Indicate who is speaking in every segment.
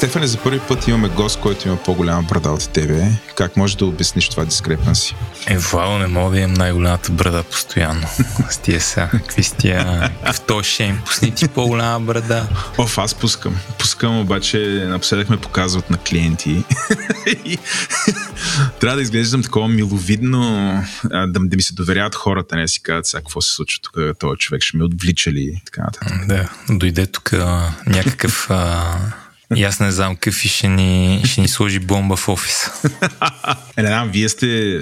Speaker 1: Стефане, за първи път имаме гост, който има по-голяма брада от тебе. Как можеш да обясниш това дискрепанси?
Speaker 2: Е, вау, не мога да имам най-голямата брада постоянно. С тия са, какви с тия, в то шейм, пусни ти по-голяма брада.
Speaker 1: Оф, аз пускам. Пускам, обаче напоследък ме показват на клиенти. Трябва да изглеждам такова миловидно, да, да ми се доверяват хората, не си казват сега какво се случва тук, този човек ще ме отвлича ли, така нататък.
Speaker 2: Да, дойде тук някакъв а, и аз не знам какви ще ни, ще ни сложи бомба в офиса.
Speaker 1: е, не знам, вие сте...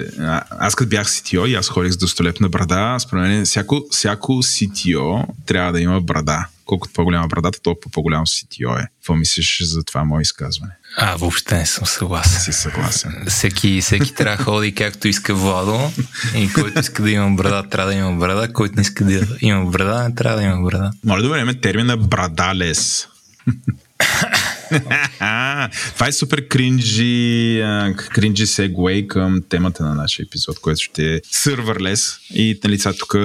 Speaker 1: Аз като бях CTO и аз ходих с достолепна брада, според мен всяко, всяко CTO трябва да има брада. Колкото по-голяма брадата, толкова по-голямо CTO е. Какво мислиш за това мое изказване?
Speaker 2: А, въобще не съм съгласен.
Speaker 1: Си съгласен.
Speaker 2: Всеки, всеки трябва да ходи както иска Владо и който иска да има брада, трябва да има брада, който не иска да има брада, не трябва да има брада.
Speaker 1: Моля да време термина брадалес. Това е супер кринджи, кринджи сегвей към темата на нашия епизод, който ще е серверлес. И нали, сега тук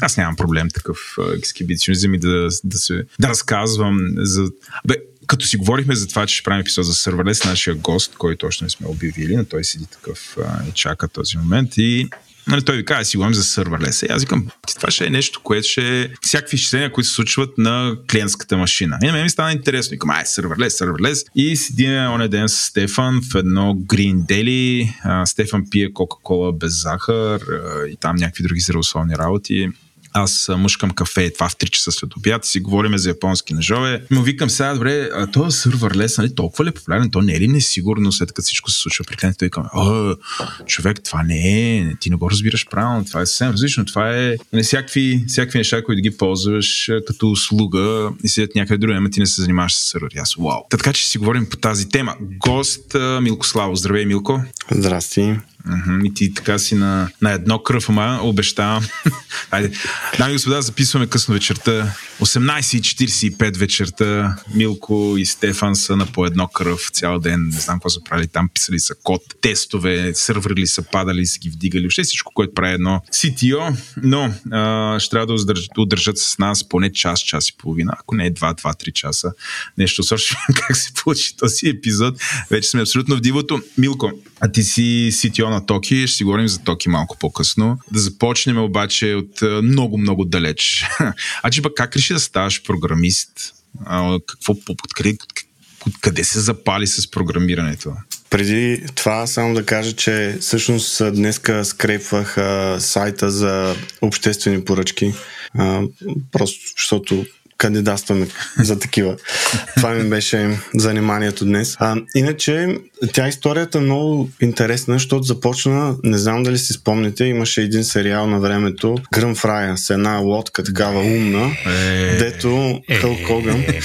Speaker 1: аз нямам проблем такъв екскибиционизъм и да, да, се, да разказвам за... Бе, като си говорихме за това, че ще правим епизод за серверлес, нашия гост, който още не сме обявили, но той седи такъв и чака този момент и Нали, той ви казва, си говорим за серверлес. И аз викам, това ще е нещо, което ще е всякакви изчисления, които се случват на клиентската машина. И на мен ми стана интересно. Викам, ай, серверлес, серверлес. И седим оня ден с Стефан в едно Green Deli. Стефан пие Кока-Кола без захар и там някакви други здравословни работи аз мъжкам кафе, това в 3 часа след обяд, си говориме за японски ножове. Но викам сега, добре, а този сървър лес, нали, толкова ли е популярен, то не е ли несигурно след като всичко се случва при клиентите? Той казва, човек, това не е, ти не го разбираш правилно, това е съвсем различно, това е нали, всякакви, всякакви неща, които ги ползваш като услуга и седят някъде други, ама ти не се занимаваш с сървър. Аз, вау. Така че си говорим по тази тема. Гост Милко Славо. Здравей, Милко.
Speaker 3: Здрасти.
Speaker 1: Uh-huh. И ти така си на, на едно кръв, ама обещавам. Айде. Дами и господа, записваме късно вечерта. 18.45 вечерта. Милко и Стефан са на по едно кръв цял ден. Не знам какво са правили там. Писали са код, тестове, сървърли са падали, са ги вдигали. Въобще всичко, което прави едно CTO. Но а, ще трябва да удържат, удържат с нас поне час, час и половина. Ако не е 2-2-3 часа. Нещо свършим как се получи този епизод. Вече сме абсолютно в дивото. Милко, а ти си CTO на Токи, ще си говорим за Токи малко по-късно. Да започнем обаче от много, много далеч. А че как реши да ставаш програмист? А, какво откъде, къде се запали с програмирането?
Speaker 3: Преди това само да кажа, че всъщност днеска скрепвах сайта за обществени поръчки. Просто защото кандидатстваме за такива. Това ми беше заниманието днес. А, иначе, тя историята е много интересна, защото започна, не знам дали си спомните, имаше един сериал на времето, Гръм Фрая, с една лодка такава умна, е, дето е, Хъл Коган. Е,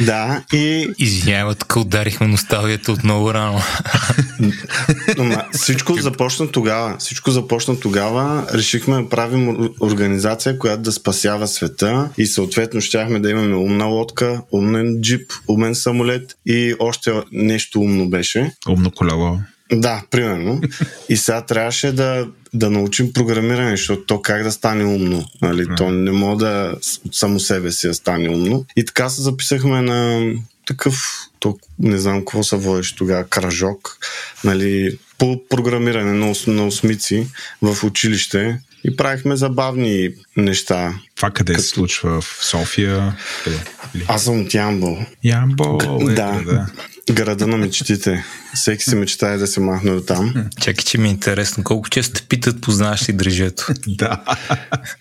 Speaker 3: да, и...
Speaker 2: Извинявай, тук ударихме носталгията от много рано.
Speaker 3: Но, всичко започна тогава. Всичко започна тогава. Решихме да правим организация, която да спасява света и съответно щяхме щяхме да имаме умна лодка, умен джип, умен самолет и още нещо умно беше.
Speaker 1: Умно колело.
Speaker 3: Да, примерно. И сега трябваше да, да научим програмиране, защото то как да стане умно. Нали? То не може да само себе си да стане умно. И така се записахме на такъв, то, не знам какво се водиш тогава, кражок, нали, по програмиране на, на осмици в училище и правихме забавни неща.
Speaker 1: Това къде като... се случва? В София? Къде?
Speaker 3: Аз съм от Ямбол.
Speaker 1: Ямбол,
Speaker 3: е, да. да. Града на мечтите. Всеки се мечтае да се махне от там.
Speaker 2: Чакай, че ми е интересно. Колко често те питат, познаваш ли дръжето?
Speaker 1: да.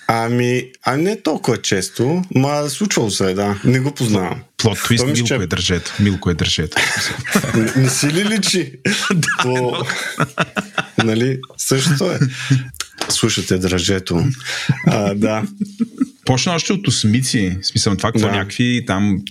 Speaker 3: Ами, а не толкова често, ма случвало се, да. Не го познавам.
Speaker 1: Плот твист, Милко че... е държето. Милко е държето.
Speaker 3: не, не си ли личи? да. По... нали? Същото е слушате дръжето. А, да.
Speaker 1: Почна още от осмици. Смисъл, това какво да. някакви там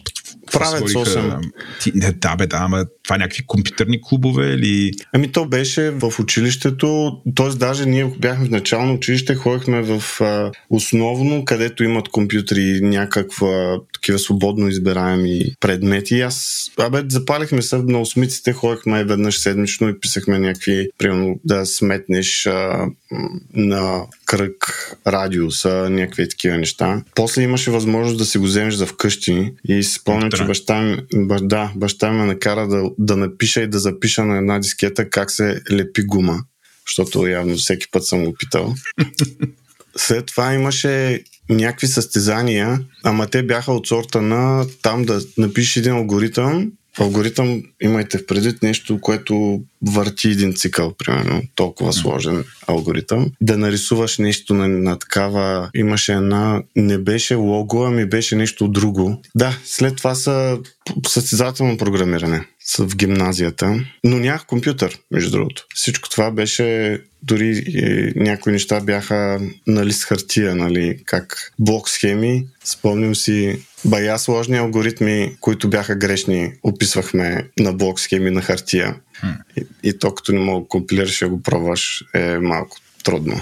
Speaker 3: правят 8.
Speaker 1: Ти, не, да, бе, да, ама това някакви компютърни клубове или...
Speaker 3: Ами то беше в училището, т.е. даже ние бяхме в начално училище, ходихме в а, основно, където имат компютри някаква такива свободно избираеми предмети. Аз, абе, запалихме се на осмиците, ходихме веднъж седмично и писахме някакви, примерно, да сметнеш а, на кръг радиуса, някакви такива неща. После имаше възможност да си го вземеш за вкъщи и си спомням, че баща ми, да, баща ми накара да, да напиша и да запиша на една дискета как се лепи гума, защото явно всеки път съм го питал. След това имаше някакви състезания, ама те бяха от сорта на там да напишеш един алгоритъм. Алгоритъм, имайте в предвид нещо, което върти един цикъл, примерно, толкова сложен алгоритъм. Да нарисуваш нещо на, на такава, имаше една, не беше лого, ами беше нещо друго. Да, след това са състезателно програмиране в гимназията, но нямах компютър, между другото. Всичко това беше, дори някои неща бяха на лист хартия, нали, как блок схеми. Спомням си бая сложни алгоритми, които бяха грешни, описвахме на блок схеми на хартия. И, и то като не мога компилираш и го пробваш е малко трудно.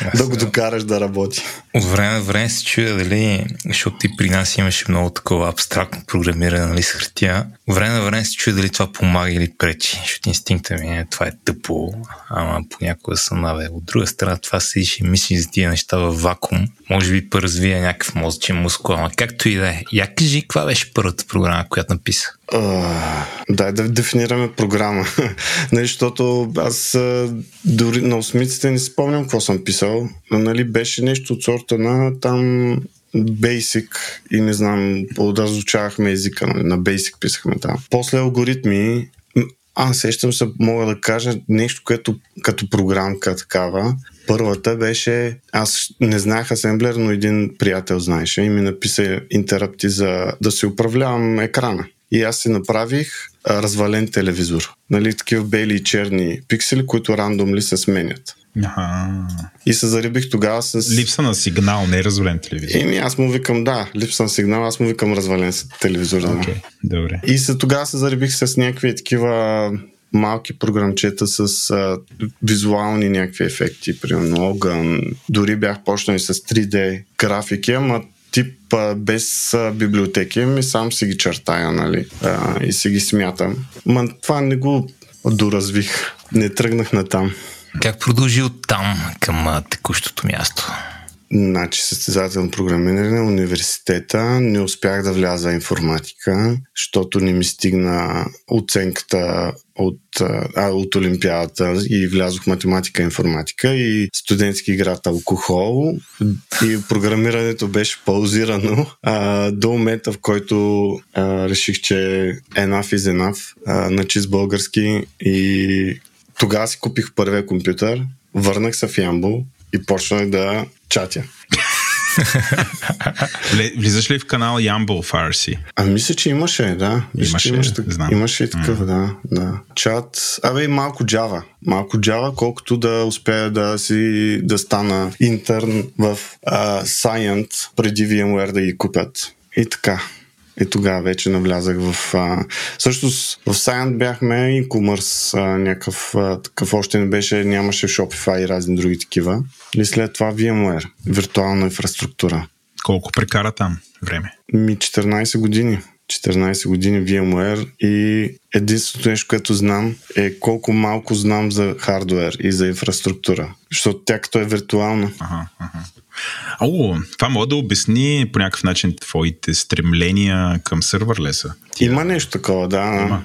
Speaker 3: Аз, да го докараш да работи.
Speaker 2: От време на време се чуя дали, защото ти при нас имаше много такова абстрактно програмиране нали, с хартия. От време на време се чуя дали това помага или пречи, защото инстинкта ми е това е тъпо, ама понякога съм наве. От друга страна това седиш и мислиш за тия неща в вакуум. Може би поразвия някакъв мозъчен мускул, ама както и да е. Я кажи, каква беше първата програма, която написа?
Speaker 3: Uh, дай да дефинираме програма. нали, защото аз дори на осмиците не спомням какво съм писал. Нали, беше нещо от на там Basic и не знам, разучавахме езика, нали, на Basic писахме там. После алгоритми, аз сещам се, мога да кажа нещо, което като програмка такава. Първата беше, аз не знаех асемблер, но един приятел знаеше и ми написа интерапти за да си управлявам екрана. И аз си направих развален телевизор. Нали, такива бели и черни пиксели, които рандом ли се сменят.
Speaker 1: Ага.
Speaker 3: И се зарибих тогава с...
Speaker 1: Липса на сигнал, не е развален телевизор.
Speaker 3: Еми, аз му викам, да, липса на сигнал, аз му викам развален телевизор.
Speaker 1: Okay, добре.
Speaker 3: И се, тогава се зарибих с някакви такива малки програмчета с а, визуални някакви ефекти, примерно огън. Дори бях почнал и с 3D графики, ама тип а, без а, библиотеки, ми сам си ги чертая, нали, а, и си ги смятам. Ма това не го доразвих. Не тръгнах на там.
Speaker 2: Как продължи от там към текущото място?
Speaker 3: Значи състезателно програмиране университета не успях да вляза информатика, защото не ми стигна оценката от, а, от Олимпиадата и влязох в математика и информатика и студентски град алкохол и програмирането беше паузирано а, до момента, в който а, реших, че enough is enough а, на чист български и тогава си купих първия компютър, върнах се в Ямбол и почнах да чатя.
Speaker 1: Влизаш ли в канал Yamble в RC?
Speaker 3: А мисля, че имаше, да. Мисля,
Speaker 1: имаше,
Speaker 3: имаше, так...
Speaker 1: знам.
Speaker 3: имаше и такъв, mm. да, да. Чат, абе малко Java. Малко Java, колкото да успея да си да стана интерн в uh, Scient преди VMware да ги купят. И така. И тогава вече навлязах в... А... Също в Scient бяхме e-commerce а, някакъв а, такъв още не беше, нямаше Shopify и разни други такива. И след това VMware, виртуална инфраструктура.
Speaker 1: Колко прекара там време?
Speaker 3: Ми 14 години. 14 години VMware и единственото нещо, което знам е колко малко знам за хардвер и за инфраструктура. Защото тя като е виртуална.
Speaker 1: Ага, ага. О, това мога да обясни по някакъв начин твоите стремления към сървърлеса.
Speaker 3: Има нещо такова, да. Има.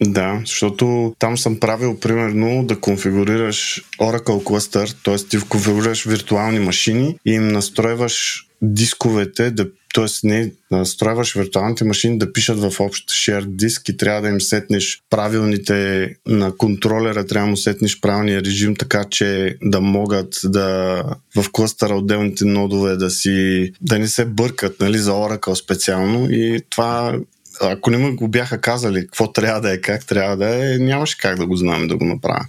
Speaker 3: Да, защото там съм правил примерно да конфигурираш Oracle Cluster, т.е. ти конфигурираш виртуални машини и им настройваш дисковете, да, т.е. не настройваш виртуалните машини да пишат в общ share диск и трябва да им сетнеш правилните на контролера, трябва да му сетнеш правилния режим, така че да могат да в клъстъра отделните нодове да си да не се бъркат, нали, за Oracle специално и това ако не му го бяха казали какво трябва да е, как трябва да е, нямаше как да го знам да го направя.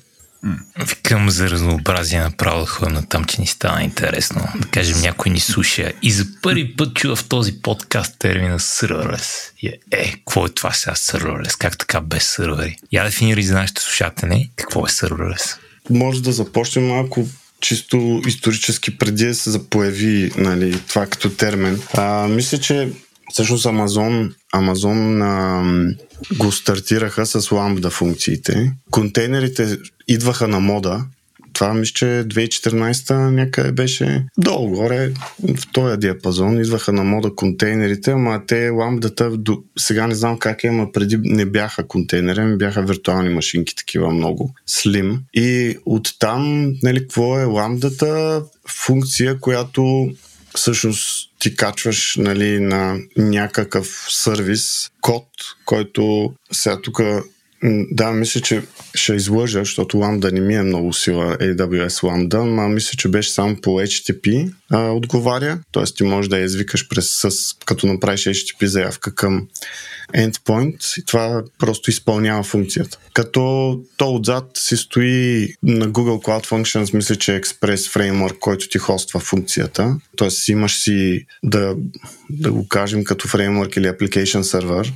Speaker 2: Викам за разнообразие направо да ходим на там, че ни стана интересно. Да кажем, някой ни слуша и за първи път чува в този подкаст термина serverless. Е, е, какво е това сега serverless? Как така без сървъри? Я дефинирай за нашите слушатели какво е serverless.
Speaker 3: Може да започнем малко чисто исторически преди да се запояви нали, това като термин. А, мисля, че всъщност Амазон, Амазон а, го стартираха с ламбда функциите. Контейнерите идваха на мода, това мисля, че 2014 някъде беше долу-горе в този диапазон. Идваха на мода контейнерите, ама те ламбдата, до... сега не знам как е, ама преди не бяха контейнери, ми бяха виртуални машинки, такива много, слим. И оттам, нали, какво е ламбдата? Функция, която всъщност ти качваш нали, на някакъв сервис, код, който сега тук да, мисля, че ще излъжа, защото Lambda не ми е много сила AWS Lambda, но мисля, че беше само по HTTP а, отговаря, т.е. ти можеш да я извикаш през, с, като направиш HTTP заявка към endpoint и това просто изпълнява функцията. Като то отзад си стои на Google Cloud Functions, мисля, че е Express Framework, който ти хоства функцията. Тоест имаш си да, да го кажем като фреймворк или application е,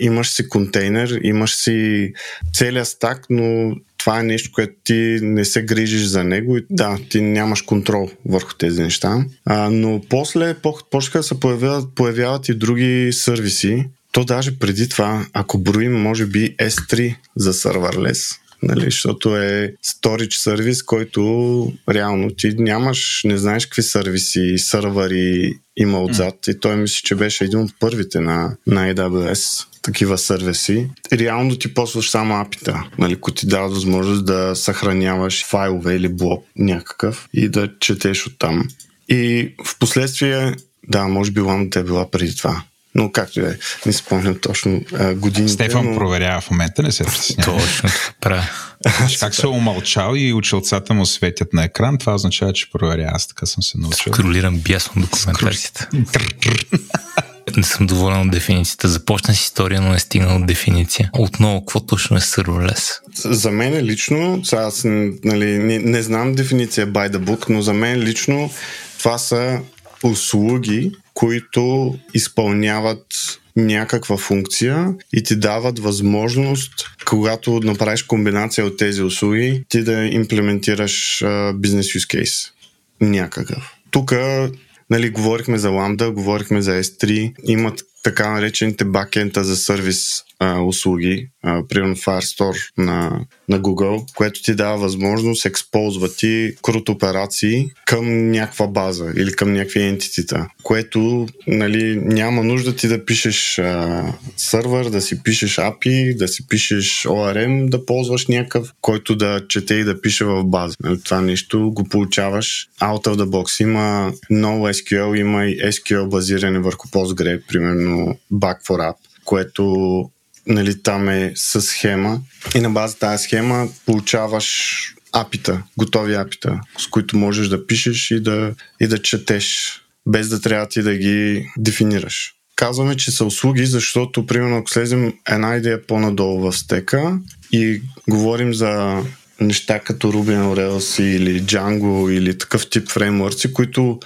Speaker 3: имаш си контейнер, имаш си целият стак, но това е нещо, което ти не се грижиш за него и да, ти нямаш контрол върху тези неща. А, но после почнаха да се появяват, появяват и други сервиси. То даже преди това, ако броим, може би S3 за serverless, нали, защото е storage сервис, който реално ти нямаш, не знаеш какви сервиси, сървъри има отзад mm. и той мисли, че беше един от първите на, на AWS такива сервиси. Реално ти ползваш само апита, нали, които ти дават възможност да съхраняваш файлове или блок някакъв и да четеш оттам. И в последствие, да, може би ламата е била преди това. Но както е, не спомням точно а, годините.
Speaker 1: Стефан
Speaker 3: но...
Speaker 1: проверява в момента, не се
Speaker 2: притеснява. Точно, правя.
Speaker 1: как се е умълчал и очилцата му светят на екран, това означава, че проверя. Аз така съм се научил.
Speaker 2: Скролирам бясно документацията. не съм доволен от дефиницията. Започна с история, но не стигна от дефиниция. Отново, какво точно е serverless?
Speaker 3: За мен лично, аз нали, не, не знам дефиниция by the book, но за мен лично това са услуги, които изпълняват някаква функция и ти дават възможност, когато направиш комбинация от тези услуги, ти да имплементираш бизнес use case. Някакъв. Тук нали, говорихме за Lambda, говорихме за S3, имат така наречените бакента за сервис а, услуги, а, примерно Firestore на, на Google, което ти дава възможност ексползва ти крут операции към някаква база или към някакви ентитита, което нали, няма нужда ти да пишеш а, сървър, да си пишеш API, да си пишеш ORM, да ползваш някакъв, който да чете и да пише в база. Нали, това нещо го получаваш out of the box. Има NoSQL, има и SQL базиране върху Postgre, примерно Back for App което нали, там е с схема и на база тази схема получаваш апита, готови апита, с които можеш да пишеш и да, и да четеш, без да трябва ти да ги дефинираш. Казваме, че са услуги, защото, примерно, ако слезем една идея по-надолу в стека и говорим за неща като Ruby on Rails или Django или такъв тип фреймворци, които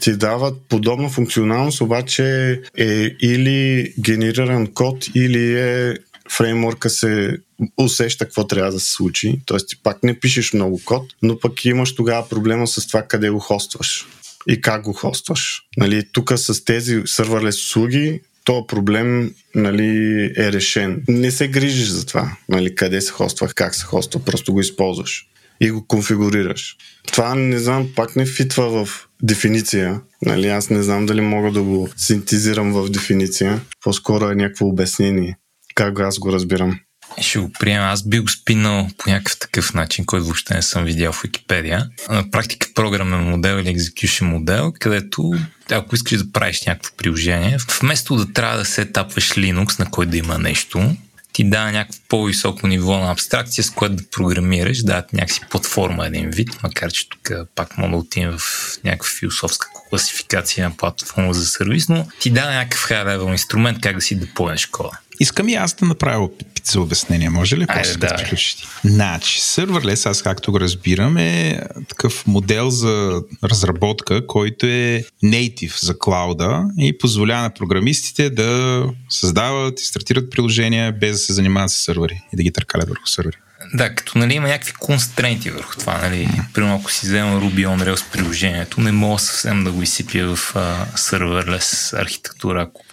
Speaker 3: ти дават подобна функционалност, обаче е или генериран код, или е фреймворка се усеща какво трябва да се случи. Тоест ти пак не пишеш много код, но пък имаш тогава проблема с това къде го хостваш и как го хостваш. Нали, тук с тези сървърлес услуги то проблем нали, е решен. Не се грижиш за това, нали, къде се хоства, как се хоства, просто го използваш и го конфигурираш. Това не знам, пак не фитва в дефиниция. Нали, аз не знам дали мога да го синтезирам в дефиниция. По-скоро е някакво обяснение. Как аз го разбирам.
Speaker 2: Ще го приема. Аз би го спинал по някакъв такъв начин, който въобще не съм видял в Википедия. На практика програмен модел или execution модел, където ако искаш да правиш някакво приложение, вместо да трябва да се етапваш Linux, на който да има нещо, ти дава някакво по-високо ниво на абстракция, с което да програмираш, дават някакси платформа един вид, макар че тук пак мога да отидем в някаква философска класификация на платформа за сервис, но ти дава някакъв high инструмент как да си деплоеш кода.
Speaker 1: Искам и аз да направя вид за обяснение. Може ли
Speaker 2: после да
Speaker 1: приключиш? Значи, Serverless, аз както го разбирам, е такъв модел за разработка, който е native за клауда и позволява на програмистите да създават и стартират приложения без да се занимават с сървъри и да ги търкалят върху сървъри.
Speaker 2: Да, като нали, има някакви констренти върху това. Нали. Примерно, ако си взема Ruby on Rails приложението, не мога съвсем да го изсипя в serverless архитектура, ако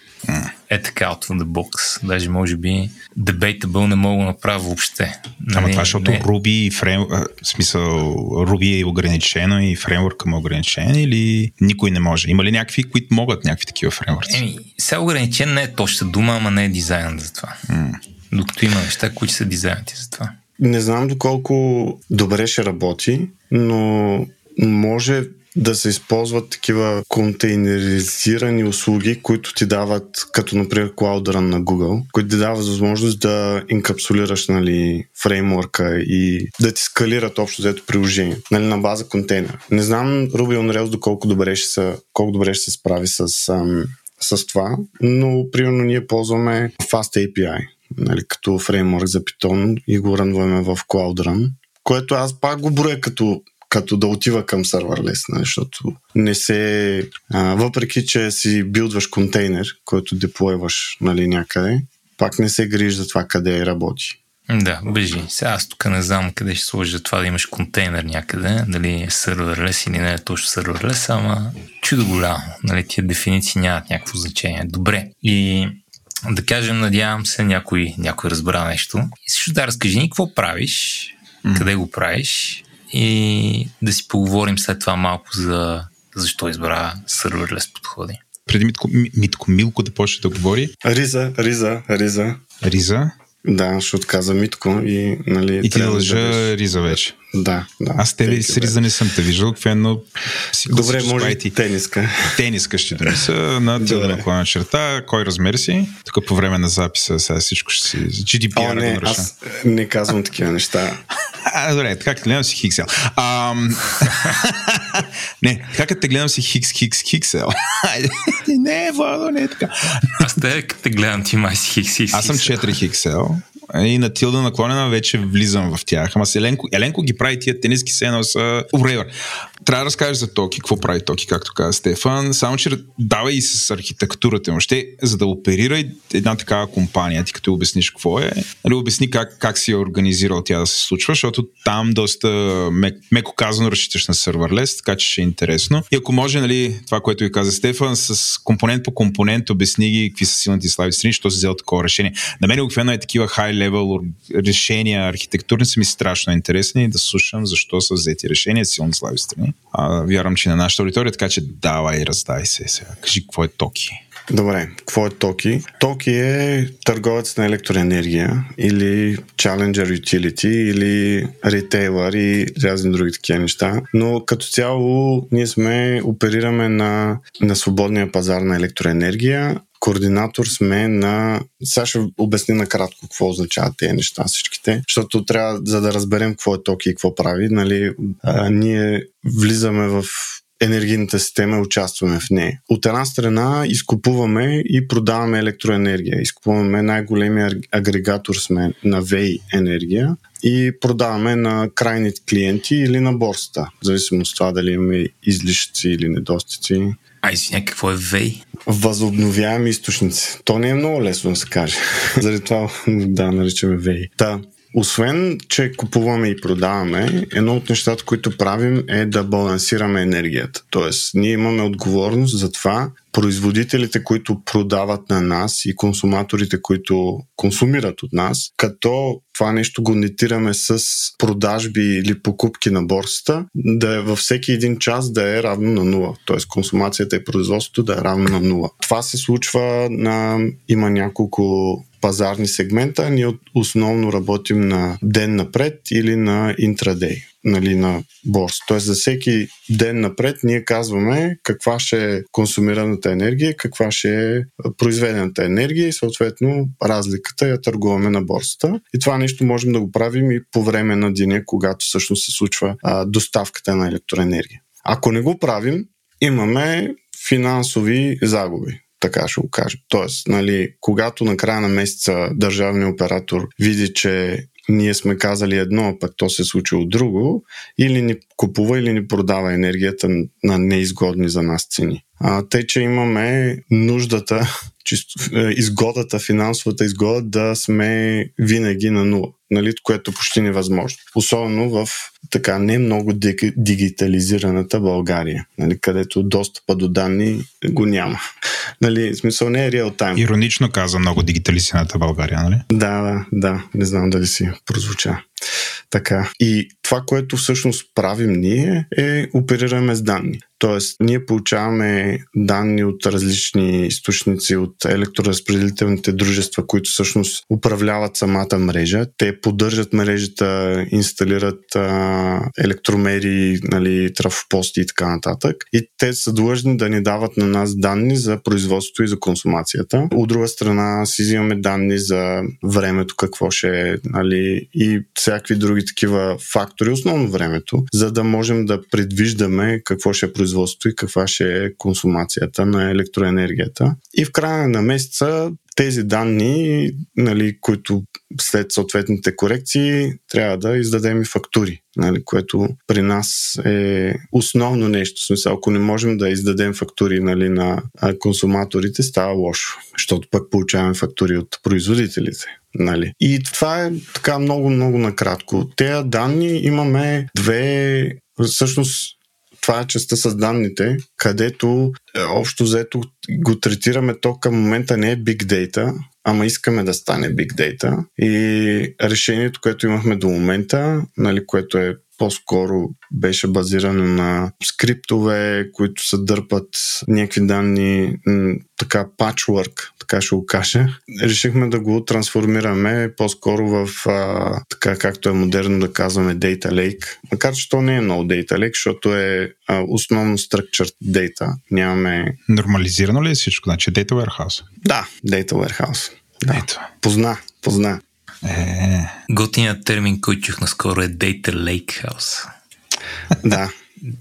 Speaker 2: е така out of the box. Даже може би debatable не мога да направя въобще.
Speaker 1: Ама нали, това, защото не. Ruby, фрейм, в смисъл, Ruby е ограничено и фреймворка му е ограничен или никой не може? Има ли някакви, които могат някакви такива фреймворци?
Speaker 2: Еми, сега ограничен не е точна дума, ама не е дизайн за това. Mm. Докато има неща, които са дизайнати за това.
Speaker 3: Не знам доколко добре ще работи, но може да се използват такива контейнеризирани услуги, които ти дават, като например Cloud Run на Google, които ти дават възможност да инкапсулираш нали, фреймворка и да ти скалират общо взето приложение нали, на база контейнер. Не знам Ruby on Rails доколко добре ще се, колко добре ще се справи с, ам, с това, но примерно ние ползваме Fast API нали, като фреймворк за Python и го рънваме в Cloud Run, което аз пак го броя като като да отива към серверлес, нали, защото не се... А, въпреки, че си билдваш контейнер, който деплойваш нали, някъде, пак не се грижи за това къде работи.
Speaker 2: Да, бежи. Сега аз тук не знам къде ще сложи това да имаш контейнер някъде, дали е серверлес или не е точно серверлес, ама чудо голямо. Нали, тия дефиниции нямат някакво значение. Добре. И да кажем, надявам се, някой, някой разбра нещо. И също да разкажи ни какво правиш, mm. къде го правиш и да си поговорим след това малко за защо избра серверлес подходи.
Speaker 1: Преди Митко, Митко Милко да почне да говори.
Speaker 3: Риза, Риза, Риза.
Speaker 1: Риза?
Speaker 3: Да, ще отказа Митко и нали...
Speaker 1: И ти да лъжа да Риза вече.
Speaker 3: Да, да.
Speaker 1: Аз тебе с Риза не съм те виждал, но
Speaker 3: си Добре, може и тениска.
Speaker 1: Тениска ще донеса на тилда наклона черта. Кой размер си? Тук по време на записа сега всичко ще си... GDPR
Speaker 3: О, не, го аз не казвам такива неща.
Speaker 1: А, добре, така като гледам си Хиксел. Ам... не, така като те гледам си Хикс, Хикс, Хиксел. не, Владо, не е така.
Speaker 2: Аз те като те гледам ти май си Хикс, Хикс.
Speaker 1: Аз съм 4 Хиксел и на Тилда наклонена вече влизам в тях. Ама с Еленко, Еленко ги прави тия тениски се едно са Урейвър. Трябва да разкажеш за Токи, какво прави Токи, както каза Стефан. Само, че дава и с архитектурата. Въобще, за да оперира една такава компания, ти като обясниш какво е, нали, обясни как, как си е организирал тя да се случва, защото там доста мек, меко казано разчиташ на серверлес, така че ще е интересно. И ако може, нали, това, което ви каза Стефан, с компонент по компонент обясни ги какви са силните слаби страни, що се взел такова решение. На мен обикновено е такива high level решения архитектурни са ми страшно интересни и да слушам защо са взети решения, силни слаби страни. А, вярвам, че на нашата аудитория, така че давай, раздай се сега. Кажи какво е Токи.
Speaker 3: Добре, какво е Токи? Токи е търговец на електроенергия или Challenger Utility или ретейлър и разни други такива неща. Но като цяло ние сме, оперираме на, на свободния пазар на електроенергия координатор сме на... Сега ще обясня накратко какво означават тези неща всичките, защото трябва, за да разберем какво е Токи и какво прави, нали, а, ние влизаме в енергийната система и участваме в нея. От една страна изкупуваме и продаваме електроенергия. Изкупуваме най-големия агрегатор сме на ВЕИ енергия и продаваме на крайните клиенти или на борста, в зависимост от това дали имаме излишъци или недостици.
Speaker 2: А, извиня, какво е ВЕИ?
Speaker 3: Възобновяеми източници. То не е много лесно да се каже. Заради това да наричаме ВЕИ. Та, освен, че купуваме и продаваме, едно от нещата, които правим е да балансираме енергията. Тоест, ние имаме отговорност за това производителите, които продават на нас и консуматорите, които консумират от нас, като това нещо го нетираме с продажби или покупки на борсата, да е във всеки един час да е равно на нула. Тоест консумацията и производството да е равно на нула. Това се случва на... Има няколко пазарни сегмента. Ние основно работим на ден напред или на интрадей нали, на борс. Тоест за всеки ден напред ние казваме каква ще е консумираната енергия, каква ще е произведената енергия и съответно разликата я търгуваме на борсата. И това нещо можем да го правим и по време на деня, когато всъщност се случва а, доставката на електроенергия. Ако не го правим, имаме финансови загуби. Така ще го кажа. Тоест, нали, когато на края на месеца държавният оператор види, че ние сме казали едно, а пък то се е случило друго, или ни купува, или ни продава енергията на неизгодни за нас цени. А, тъй, че имаме нуждата, чисто, е, изгодата, финансовата изгода да сме винаги на нула, нали, което почти невъзможно. Особено в така не много дигитализираната България, нали, където достъпа до данни го няма. Нали, смисъл не е реал тайм.
Speaker 1: Иронично каза много дигитализираната България, нали?
Speaker 3: Да, да, да. Не знам дали си прозвуча. Така. И това, което всъщност правим ние е оперираме с данни. Тоест, ние получаваме данни от различни източници, от електроразпределителните дружества, които всъщност управляват самата мрежа. Те поддържат мрежата, инсталират а, електромери, нали, трафопости и така нататък. И те са длъжни да ни дават на нас данни за производството и за консумацията. От друга страна си взимаме данни за времето, какво ще е, нали, и всякакви други такива фактори, основно времето, за да можем да предвиждаме какво ще е производството и каква ще е консумацията на електроенергията. И в края на месеца тези данни, нали, които след съответните корекции трябва да издадем и фактури, нали, което при нас е основно нещо. Смисъл, ако не можем да издадем фактури нали, на консуматорите, става лошо, защото пък получаваме фактури от производителите. Нали. И това е така много-много накратко. Тези данни имаме две всъщност това е частта с данните, където е, общо взето го третираме то към момента не е Big Data, ама искаме да стане Big Data. И решението, което имахме до момента, нали, което е по-скоро беше базирано на скриптове, които се дърпат някакви данни, така патчворк, така ще го кажа. Решихме да го трансформираме по-скоро в а, така както е модерно да казваме Data Lake. Макар, че то не е много Data Lake, защото е а, основно structured data. Нямаме...
Speaker 1: Нормализирано ли е всичко? Значи Data Warehouse?
Speaker 3: Да, Data Warehouse. Да. Ето. Позна, позна.
Speaker 2: Е. Готиният термин, който чух наскоро е Data Lake House.
Speaker 3: Да.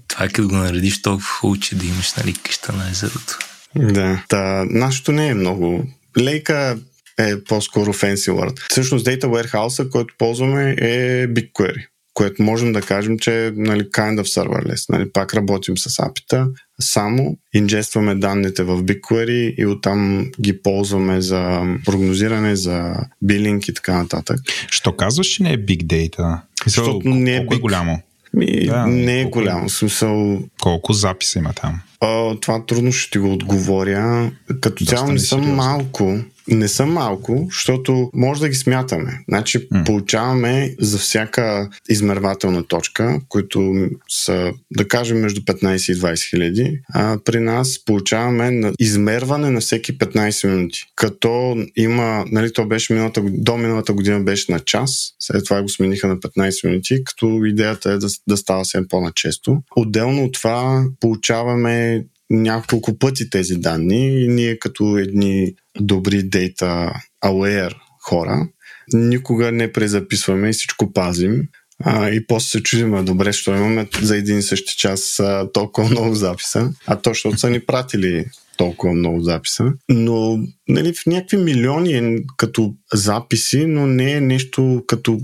Speaker 2: Това е като го наредиш толкова хубаво, че да имаш нали, къща на езерото.
Speaker 3: Да. Та, нашето не е много. Лейка е по-скоро fancy word. Всъщност Data Warehouse, който ползваме е BigQuery което можем да кажем, че е нали, kind of serverless. Нали, пак работим с апита, само инжестваме данните в BigQuery и оттам ги ползваме за прогнозиране, за билинг и така нататък.
Speaker 1: Що казваш, че не е Big Data? Защото не е, big... е голямо?
Speaker 3: Ми, да, не е колко, голямо. Смисъл...
Speaker 1: Колко записа има там?
Speaker 3: А, това трудно ще ти го отговоря. Като цяло не съм малко не са малко, защото може да ги смятаме. Значи mm. получаваме за всяка измервателна точка, които са, да кажем, между 15 и 20 хиляди, а при нас получаваме на измерване на всеки 15 минути. Като има, нали, то беше миналата, до миналата година беше на час, след това го смениха на 15 минути, като идеята е да, да става все по-начесто. Отделно от това получаваме няколко пъти тези данни и ние като едни добри data aware хора никога не презаписваме и всичко пазим. А, и после се чудим, добре, що имаме за един и същи час а, толкова много записа, а то, защото са ни пратили толкова много записа. Но нали, в някакви милиони е като записи, но не е нещо като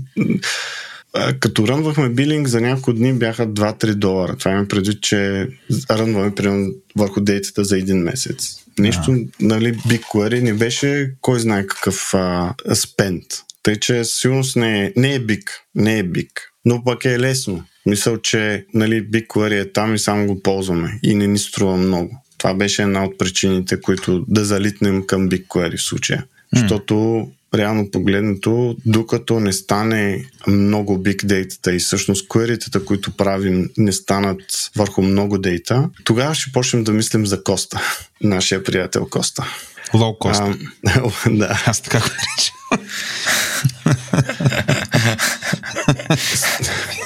Speaker 3: като рънвахме билинг за няколко дни бяха 2-3 долара. Това има предвид, че рънваме примерно върху дейтата за един месец. Нещо, а. нали, BigQuery не беше кой знае какъв а, спент. Тъй, че сигурност не е, не е биг, не е биг, но пък е лесно. Мисъл, че нали, BigQuery е там и само го ползваме и не ни струва много. Това беше една от причините, които да залитнем към BigQuery в случая. Mm. Защото реално погледнато, докато не стане много big data и всъщност query които правим, не станат върху много дейта, тогава ще почнем да мислим за Коста, нашия приятел Коста.
Speaker 1: Лоу Коста.
Speaker 3: да.
Speaker 1: Аз така го наричам.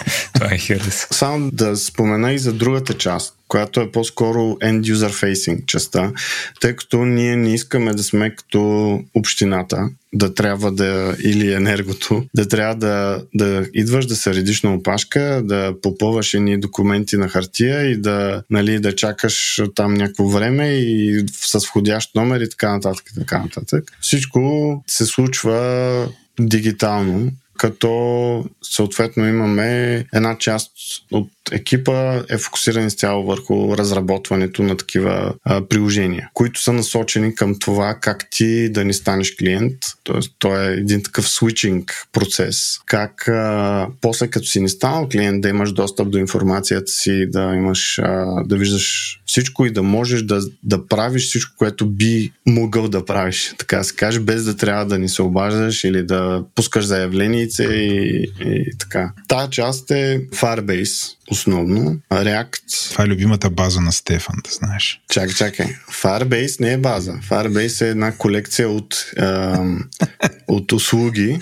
Speaker 2: Това е
Speaker 3: Само да спомена и за другата част, която е по-скоро end user facing частта, тъй като ние не искаме да сме като общината, да трябва да, или енергото, да трябва да, да идваш да се редиш на опашка, да попълваш едни документи на хартия и да, нали, да чакаш там някакво време и с входящ номер и така нататък. Така нататък. Всичко се случва дигитално като съответно имаме една част от екипа е фокусиран изцяло върху разработването на такива а, приложения, които са насочени към това как ти да ни станеш клиент. Тоест, то е един такъв свичинг процес. Как а, после като си не станал клиент да имаш достъп до информацията си, да имаш а, да виждаш всичко и да можеш да, да правиш всичко, което би могъл да правиш, така се каже, без да трябва да ни се обаждаш или да пускаш заявленице и, и така. Та част е Firebase, основно. React.
Speaker 1: Това е любимата база на Стефан, да знаеш.
Speaker 3: Чакай, чакай. Firebase не е база. Firebase е една колекция от, е, от услуги.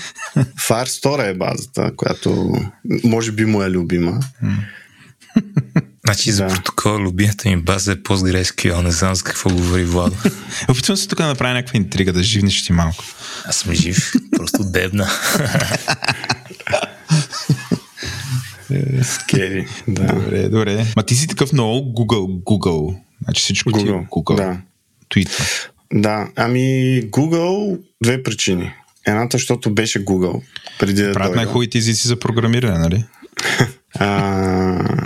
Speaker 3: Firestore е базата, която може би му е любима.
Speaker 2: Значи за да. протокола любимата ми база е PostgreSQL. Не знам за какво говори Владо.
Speaker 1: Опитвам се тук да направя някаква интрига, да живнеш ти малко.
Speaker 2: Аз съм жив, просто дебна.
Speaker 3: Скери, да.
Speaker 1: Добре, добре. Ма ти си такъв много Google, Google. Значи всичко
Speaker 3: Google,
Speaker 1: ти е Google.
Speaker 3: Да.
Speaker 1: Twitter.
Speaker 3: Да, ами Google две причини. Едната, защото беше Google преди да
Speaker 1: Правят най-хубавите езици за програмиране, нали?
Speaker 3: а,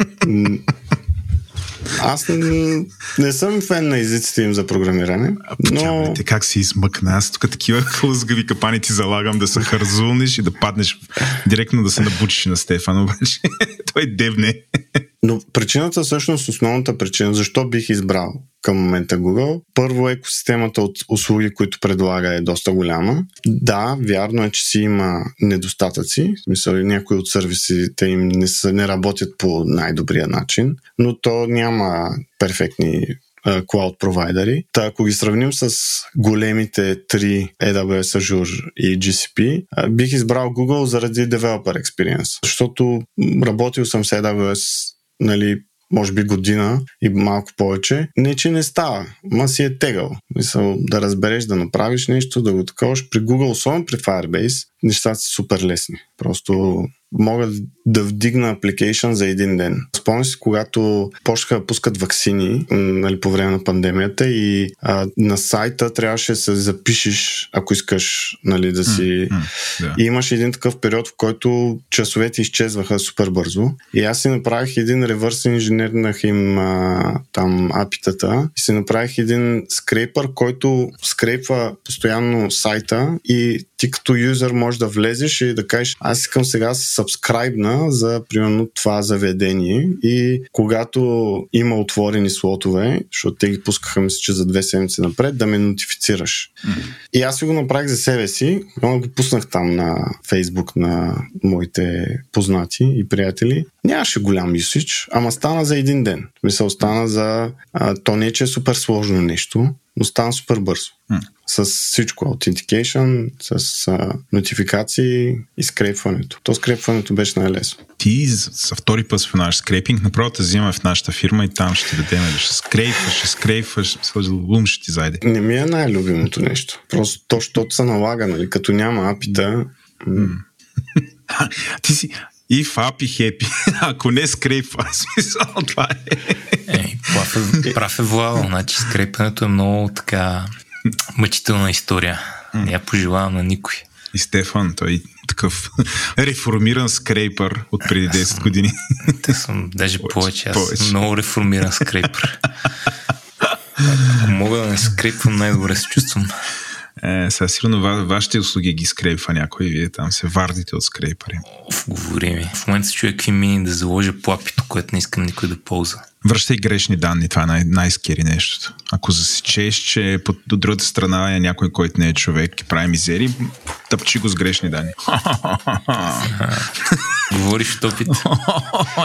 Speaker 3: аз не, не съм фен на езиците им за програмиране. Но...
Speaker 1: Те как си измъкна. Аз тук такива хлъзгави капани ти залагам да се харзулниш и да паднеш директно да се набучиш на Стефан, обаче той девне.
Speaker 3: Но причината, всъщност основната причина, защо бих избрал към момента Google. Първо, екосистемата от услуги, които предлага е доста голяма. Да, вярно е, че си има недостатъци. В смисъл, някои от сервисите им не, са, не работят по най-добрия начин, но то няма перфектни клауд провайдери. Та ако ги сравним с големите три AWS, Azure и GCP, бих избрал Google заради Developer Experience, защото работил съм с AWS нали, може би година и малко повече. Не, че не става, ма си е тегъл. Мисъл, да разбереш, да направиш нещо, да го таковаш. При Google, особено при Firebase, нещата са супер лесни. Просто мога да вдигна апликейшн за един ден. Спомням си, когато почнаха да пускат вакцини нали, по време на пандемията и а, на сайта трябваше да се запишеш, ако искаш нали, да си... Mm, mm, yeah. И имаше един такъв период, в който часовете изчезваха супер бързо. И аз си направих един ревърс инженернах им а, там апитата и си направих един скрейпър, който скрейпва постоянно сайта и ти като юзър можеш да влезеш и да кажеш аз искам сега се сабскрайбна за примерно това заведение и когато има отворени слотове, защото те ги пускаха мисля, че за две седмици напред, да ме нотифицираш. Mm-hmm. И аз си го направих за себе си, но го пуснах там на Фейсбук на моите познати и приятели. Нямаше голям юсич, ама стана за един ден. Мисля, стана за... А, то не е, че е супер сложно нещо, но стана супер бързо. Mm. С всичко. Authentication, с а, нотификации и скрепването. То скрепването беше най-лесно.
Speaker 1: Ти за втори път споменаваш скрепинг, направо те взимаме в нашата фирма и там ще дадем да ще скрейпваш, ще скрейпваш, лум ще ти зайде.
Speaker 3: Не ми е най-любимото нещо. Просто то, защото се налага, нали? Като няма апита... Mm.
Speaker 1: ти си, и в апи хепи. Ако не скрейпва, смисъл, това е.
Speaker 2: Ей, прав е, прав е Владо, значи скрепването е много така мъчителна история. Не я пожелавам на никой.
Speaker 1: И Стефан, той такъв реформиран скрейпър от преди 10 години.
Speaker 2: Те съм даже повече, аз повече. съм много реформиран скрейпър. Ако мога да не скрейпвам, най-добре се чувствам.
Speaker 1: Е, сега сигурно ва, вашите услуги ги скрейпва някой и вие там се вардите от скрейпари.
Speaker 2: Оф, говори ми. В момента се чуя какви мини да заложа плапито, което не искам никой да ползва.
Speaker 1: Връщай грешни данни, това е най- най-скери нещо. Ако засечеш, че под, от другата страна е някой, който не е човек и прави мизери, тъпчи го с грешни данни.
Speaker 2: Говориш от опит.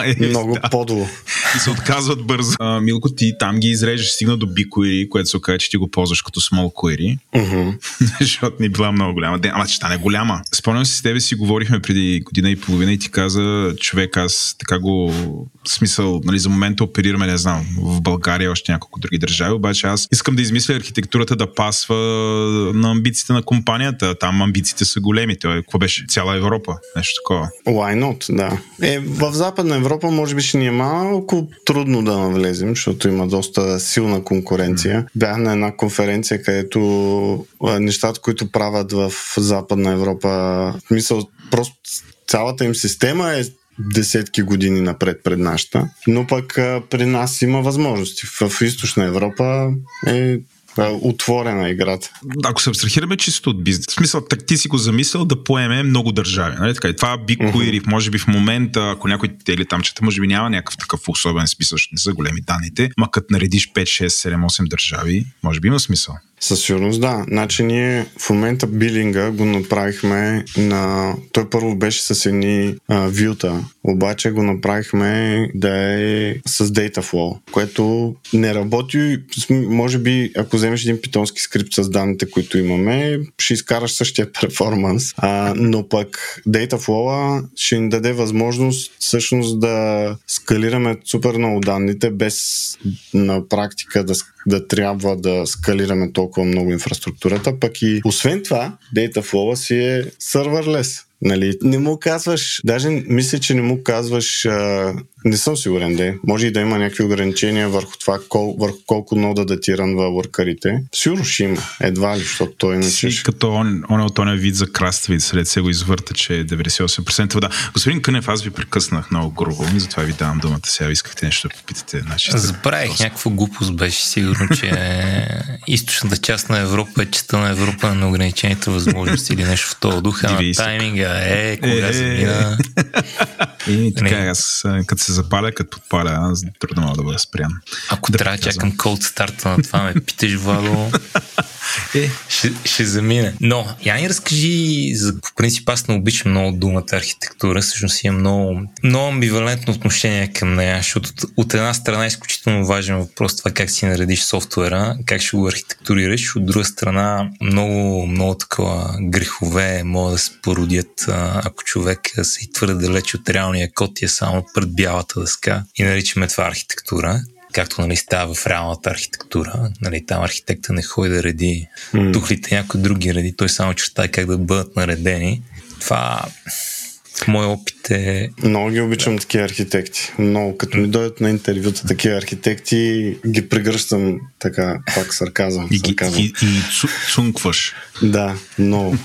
Speaker 3: е, Много подло.
Speaker 1: И се отказват бързо. А, Милко, ти там ги изрежеш, стигна до BigQuery, което се окаже, че ти го ползваш като small query.
Speaker 3: Uh-huh.
Speaker 1: защото ни била много голяма. Ама че стане голяма. Спомням си с тебе си говорихме преди година и половина и ти каза, човек, аз така го смисъл, нали, за момента оперираме, не знам, в България и още няколко други държави, обаче аз искам да измисля архитектурата да пасва на амбициите на компанията. Там амбициите са големи. Той, какво беше? Цяла Европа. Нещо такова.
Speaker 3: Why not, да. Е, в Западна Европа може би ще ни е малко трудно да навлезем, защото има доста силна конкуренция. Бях на една конференция, където нещата, които правят в Западна Европа, мисъл, просто цялата им система е десетки години напред пред нашата. Но пък при нас има възможности. В източна Европа е отворена играта.
Speaker 1: Ако се абстрахираме чисто от бизнес, в смисъл, так ти си го замислял да поеме много държави. Нали? Така, това BigQuery, uh-huh. може би в момента, ако някой или там чета, може би няма някакъв такъв особен смисъл, не са големи данните, ма като наредиш 5, 6, 7, 8 държави, може би има смисъл.
Speaker 3: Със сигурност да. Значи ние в момента билинга го направихме на... Той първо беше с едни а, вюта, обаче го направихме да е с Dataflow, което не работи. Може би, ако вземеш един питонски скрипт с данните, които имаме, ще изкараш същия перформанс, а, но пък Dataflow ще ни даде възможност всъщност да скалираме супер много данните, без на практика да, да трябва да скалираме толкова много инфраструктурата, пък и освен това, Dataflow си е serverless. Нали, не му казваш, даже мисля, че не му казваш, а, не съм сигурен, де. Може и да има някакви ограничения върху това, кол, върху колко нода датиранва въркарите. Сигурно ще има, едва ли, защото той иначе...
Speaker 1: Си, като он, он е от оня вид за крастави, след се го извърта, че е 98% вода. Господин Кънев, аз ви прекъснах много грубо, затова ви давам думата сега. Искахте нещо да попитате.
Speaker 2: Значи, Забравих, някаква глупост беше сигурно, че източната част на Европа е частта на Европа на ограничените възможности или нещо в този дух, на тайминга е, кога е, замина.
Speaker 1: И така, аз като се запаля, като подпаля, аз трудно мога да бъда спрян.
Speaker 2: Ако
Speaker 1: да
Speaker 2: трябва да чакам колд старта на това, ме питаш, Владо, е. ще, ще замине. Но, я ни разкажи, за, по принцип аз не обичам много думата архитектура, всъщност имам много, много амбивалентно отношение към нея, защото от, от една страна е изключително важен въпрос това как си наредиш софтуера, как ще го архитектурираш, от друга страна много, много такова грехове могат да се породят, ако човек се и твърде далеч от реалния код и е само пред бялата дъска и наричаме това архитектура както нали, става в реалната архитектура. Нали, там архитекта не ходи да реди mm. тухлите някои други реди, той само чета как да бъдат наредени. Това в мой опит е...
Speaker 3: Много ги обичам да. такива архитекти. Много. Като ми дойдат на интервюта такива архитекти, ги прегръщам така, пак сарказъм.
Speaker 1: И, сарказъм. и, и, и цункваш.
Speaker 3: Да, много.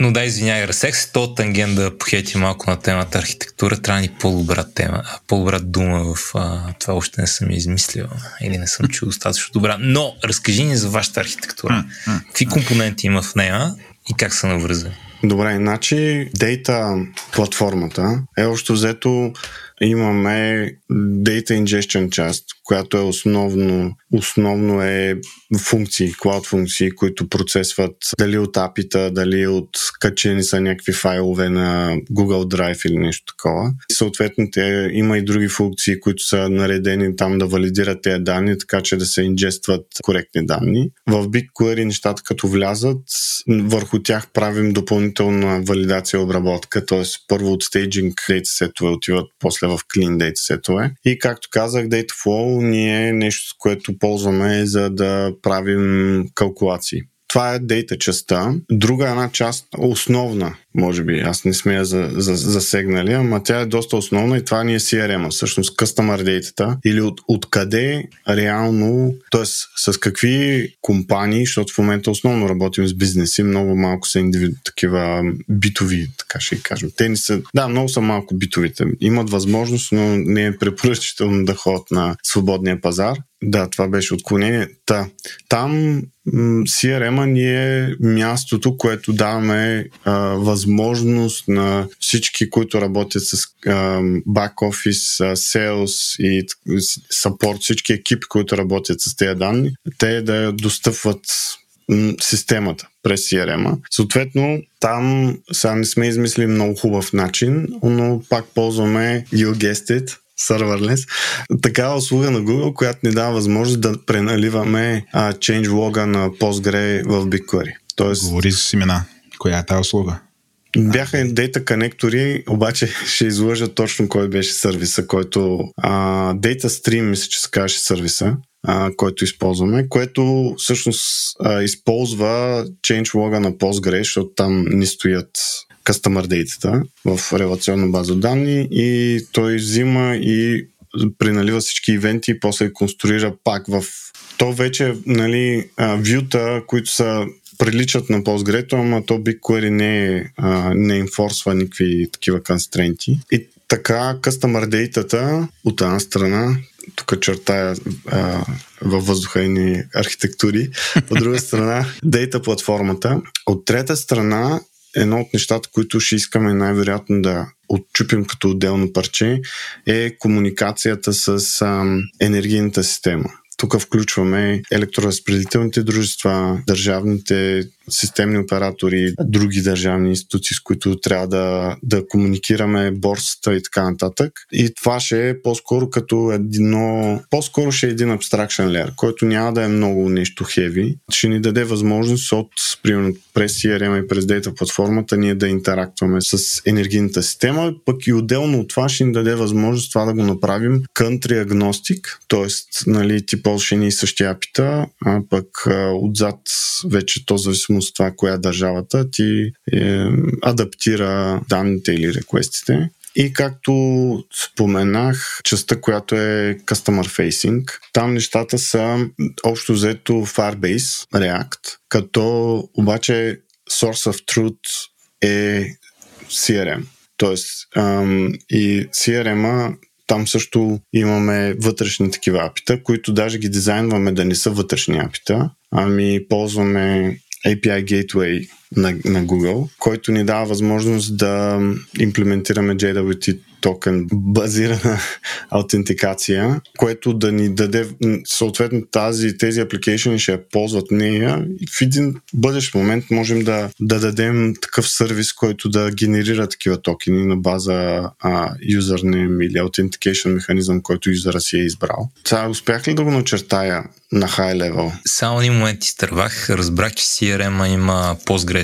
Speaker 2: Но да, извинявай, разсех се то тангент да похети малко на темата архитектура. Трябва ни по-добра тема, по-добра дума в а, това още не съм измислил или не съм чул достатъчно добра. Но разкажи ни за вашата архитектура. Какви компоненти има в нея и как са навързани?
Speaker 3: Добре, значи дейта платформата е общо взето имаме Data Ingestion част, която е основно, основно е функции, клауд функции, които процесват дали от апита, дали от качени са някакви файлове на Google Drive или нещо такова. Съответно, те, има и други функции, които са наредени там да валидират тези данни, така че да се инжестват коректни данни. В BigQuery нещата като влязат, върху тях правим допълнителна валидация и обработка, т.е. първо от staging дейтасетове отиват после в clean дейтасетове. И както казах, Dataflow ни е нещо, което ползваме за да правим калкулации. Това е дейта частта. Друга една част, основна, може би, аз не сме я за, за, засегнали, ама тя е доста основна и това ни е CRM, всъщност Customer Data или от, откъде реално, т.е. с какви компании, защото в момента основно работим с бизнеси, много малко са индивиду, такива битови, така ще кажем. Те не са, да, много са малко битовите. Имат възможност, но не е препоръчително да ходят на свободния пазар. Да, това беше отклонение. Та, там CRM-а ни е мястото, което даваме а, възможност на всички, които работят с бак-офис, sales и support, всички екипи, които работят с тези данни, те да достъпват системата през CRM-а. Съответно, там сега не сме измислили много хубав начин, но пак ползваме You Guessed It, serverless, такава услуга на Google, която ни дава възможност да преналиваме а, change лога на Postgre в BigQuery.
Speaker 1: Тоест... Говори с имена. Коя е тази услуга?
Speaker 3: Бяха дейта конектори, обаче ще излъжа точно кой беше сервиса, който а, Data Stream, мисля, че се казваше сервиса, а, който използваме, което всъщност а, използва changelog на Postgres, защото там ни стоят customer data в релационна база данни и той взима и преналива всички ивенти и после конструира пак в то вече, нали, вюта, които са приличат на Postgres, ама то BigQuery не, е, не инфорсва никакви такива констренти. И така, customer data от една страна, тук чертая а, във въздуха и ни архитектури, от друга страна, дейта платформата. От трета страна, едно от нещата, които ще искаме най-вероятно да отчупим като отделно парче, е комуникацията с а, енергийната система. Тук включваме електроразпределителните дружества, държавните системни оператори, други държавни институции, с които трябва да, да комуникираме, борсата и така нататък. И това ще е по-скоро като едно, по-скоро ще е един абстракшен лер, който няма да е много нещо хеви. Ще ни даде възможност от, примерно, през CRM и през Data платформата ние да интерактваме с енергийната система, пък и отделно от това ще ни даде възможност това да го направим country агностик, т.е. нали, ти ползваш ни същия апита, а пък а, отзад вече то зависимо зависимост от това, коя е държавата, ти е, адаптира данните или реквестите. И както споменах, частта, която е Customer Facing, там нещата са общо взето Firebase, React, като обаче Source of Truth е CRM. Тоест, ам, и CRM-а там също имаме вътрешни такива апита, които даже ги дизайнваме да не са вътрешни апита, ами ползваме API Gateway на, на Google, който ни дава възможност да имплементираме JWT токен базирана аутентикация, което да ни даде съответно тази, тези application ще я ползват нея и в един бъдещ момент можем да, да дадем такъв сервис, който да генерира такива токени на база а, username или authentication механизъм, който юзера си е избрал. Сега успях ли да го начертая на хай левел?
Speaker 2: Само един момент изтървах. Разбрах, че CRM има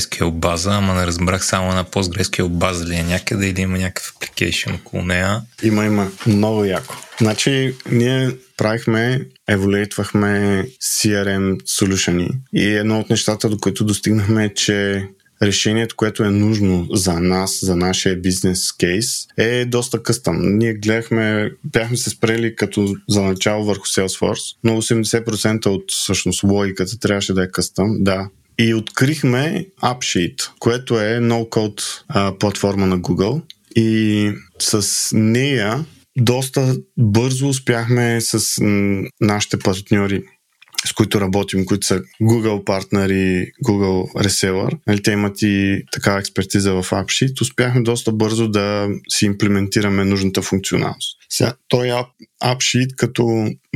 Speaker 2: PostgreSQL база, ама не разбрах само на PostgreSQL база ли е някъде или има някакъв application около нея.
Speaker 3: Има, има. Много яко. Значи, ние правихме, еволюетвахме CRM солюшени и едно от нещата, до които достигнахме е, че решението, което е нужно за нас, за нашия бизнес кейс, е доста къстъм. Ние гледахме, бяхме се спрели като за начало върху Salesforce, но 80% от всъщност логиката трябваше да е къстъм. Да, и открихме AppSheet, което е no-code платформа на Google. И с нея доста бързо успяхме с нашите партньори с които работим, които са Google партнери, Google Reseller. Нали, те имат и такава експертиза в AppSheet. Успяхме доста бързо да си имплементираме нужната функционалност. Сега, той AppSheet като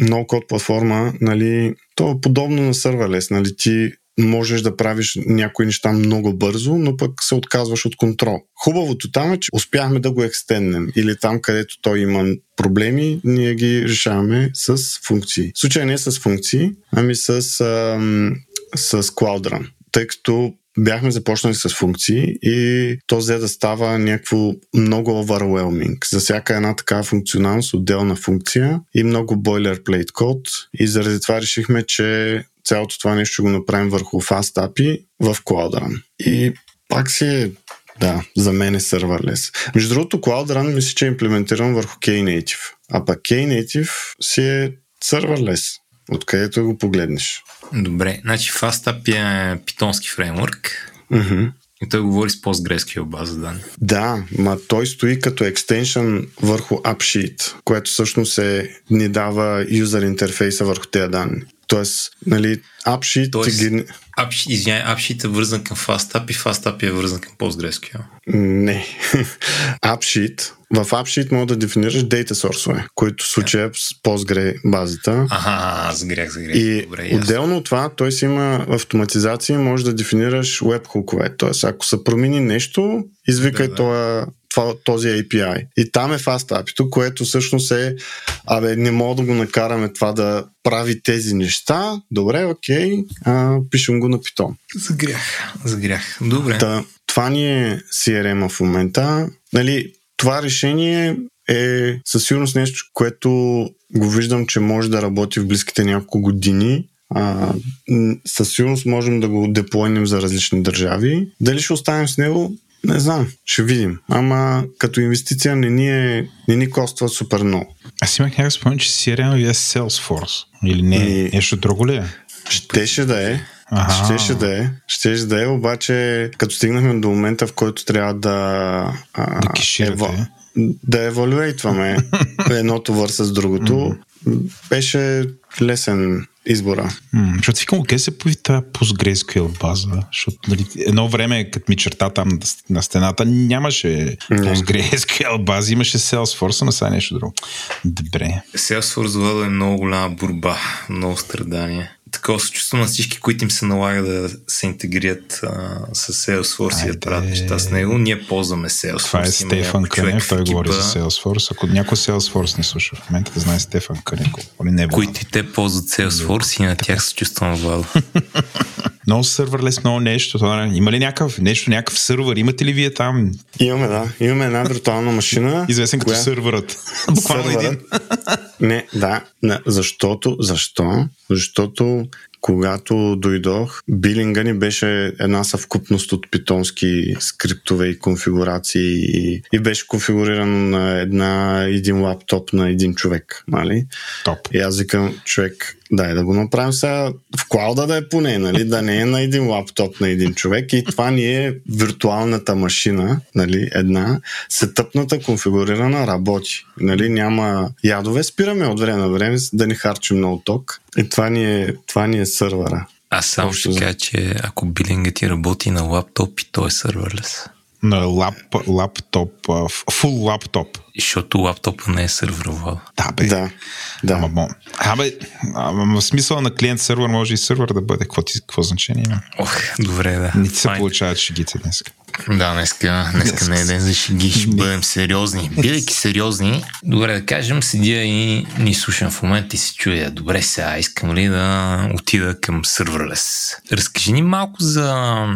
Speaker 3: no-code платформа, нали, то е подобно на Serverless. Нали, ти можеш да правиш някои неща много бързо, но пък се отказваш от контрол. Хубавото там е, че успяхме да го екстеннем или там, където той има проблеми, ние ги решаваме с функции. В случай не с функции, ами с, ам, с Cloud Run. Тъй като бяхме започнали с функции и то взе да става някакво много overwhelming. За всяка една такава функционалност, отделна функция и много boilerplate код и заради това решихме, че цялото това нещо го направим върху Fast API в Cloud Run. И пак си е да, за мен е serverless. Между другото, Cloud Run мисля, че е имплементиран върху Knative. А пък Knative си е serverless, откъдето го погледнеш.
Speaker 2: Добре, значи FastApp е питонски фреймворк.
Speaker 3: Mm-hmm.
Speaker 2: И той говори с PostgreSQL база данни.
Speaker 3: Да, ма той стои като екстеншън върху AppSheet, което всъщност е, ни дава юзер интерфейса върху тези данни. Тоест, нали, AppSheet...
Speaker 2: Тоест, ги... AppSheet, извиняй, AppSheet е вързан към FastApp и FastApp е вързан към PostgreSQL.
Speaker 3: Не. AppSheet в AppSheet мога да дефинираш data source, които в случая с Postgre базата.
Speaker 2: Ага, загрях, загрях.
Speaker 3: И Добре, отделно от това, той си има автоматизация, може да дефинираш webhooкове. Тоест, ако се промени нещо, извикай да, да. Този API. И там е FastAPI, което всъщност е, абе, не мога да го накараме това да прави тези неща. Добре, окей, а, пишем го на Python.
Speaker 2: Загрях, загрях. Добре.
Speaker 3: Та, това ни е CRM в момента. Нали, това решение е със сигурност нещо, което го виждам, че може да работи в близките няколко години. А, със сигурност можем да го деплойнем за различни държави. Дали ще оставим с него? Не знам, ще видим. Ама като инвестиция не ни, е, не ни коства супер много.
Speaker 1: Аз имах някакъв спомен, че CRM е Salesforce. Или не? И... Нещо друго ли е?
Speaker 3: Щеше да е. Ага. Щеше да е. Щеше да е, обаче като стигнахме до момента, в който трябва да...
Speaker 1: А, да киширате. Ево,
Speaker 3: да евалюейтваме едното върса с другото, mm-hmm. беше лесен избора.
Speaker 1: Mm, защото викам, къде се появи тази PostgreSQL база? Защото нали, едно време, като ми черта там на стената, нямаше. PostgreSQL база, имаше Salesforce, но сега нещо друго. Добре.
Speaker 2: Salesforce е много голяма борба, много страдания такова се чувство на всички, които им се налага да се интегрират а, с Salesforce Айде. и да правят неща с него. Ние ползваме Salesforce.
Speaker 1: Това е Стефан Кънев, той говори за Salesforce. Ако някой Salesforce не слуша в момента, да знае Стефан Кънев. Не
Speaker 2: които и те ползват Salesforce и на тях се чувствам Владо.
Speaker 1: много сървърлес, много нещо. Има ли някакъв, нещо, някакъв сървър? Имате ли вие там?
Speaker 3: Имаме, да. Имаме една виртуална машина.
Speaker 1: Известен като коя... сървърът. Буквално един.
Speaker 3: Не, да. Не, защото, защо? Защото когато дойдох, билинга ни беше една съвкупност от питонски скриптове и конфигурации и, и беше конфигурирано на една, един лаптоп на един човек. Нали?
Speaker 1: Топ.
Speaker 3: И аз викам, човек, дай да го направим сега в клауда да е поне, нали? да не е на един лаптоп на един човек и това ни е виртуалната машина, нали? една, сетъпната, конфигурирана, работи. Нали? Няма ядове, спираме от време на време да ни харчи много ток и това ни е, това ни е сървъра.
Speaker 2: Аз само ще кажа, че ако билингът ти работи на лаптоп и той е сървърлес
Speaker 1: на лап, лаптоп, фул лаптоп.
Speaker 2: Защото лаптопа не е сървър,
Speaker 3: Да, бе. Да, да.
Speaker 1: Ама. Абе, в смисъл на клиент сервер може и сервер да бъде. Какво, ти, какво значение има?
Speaker 2: Ох, добре, да.
Speaker 1: Не ти се получават шегите днес.
Speaker 2: Да, днеска, днеска не е ден за шеги, ще бъдем сериозни. Бидейки сериозни, добре да кажем, седя и ни слушам в момента и се чуя, добре сега, искам ли да отида към серверлес. Разкажи ни малко за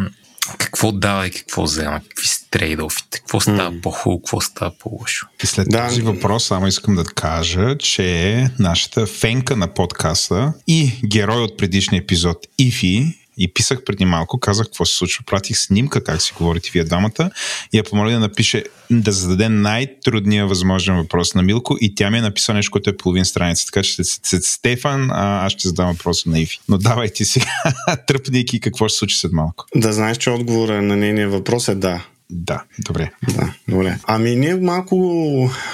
Speaker 2: какво дава и какво взема, какви са трейдофите, какво става mm. по-хубаво, какво става по-лошо.
Speaker 1: И след да. този въпрос само искам да кажа, че нашата фенка на подкаста и герой от предишния епизод Ифи и писах преди малко, казах какво се случва. Пратих снимка как си говорите вие двамата и я помоля да напише, да зададе най-трудния възможен въпрос на Милко и тя ми е написала нещо, което е половин страница. Така че Стефан, а, аз ще задам въпроса на Иви. Но давайте сега, тръпники, какво ще случи след малко.
Speaker 3: Да знаеш, че отговора на нейния въпрос е да.
Speaker 1: Да, добре.
Speaker 3: Да, добре. Ами ние малко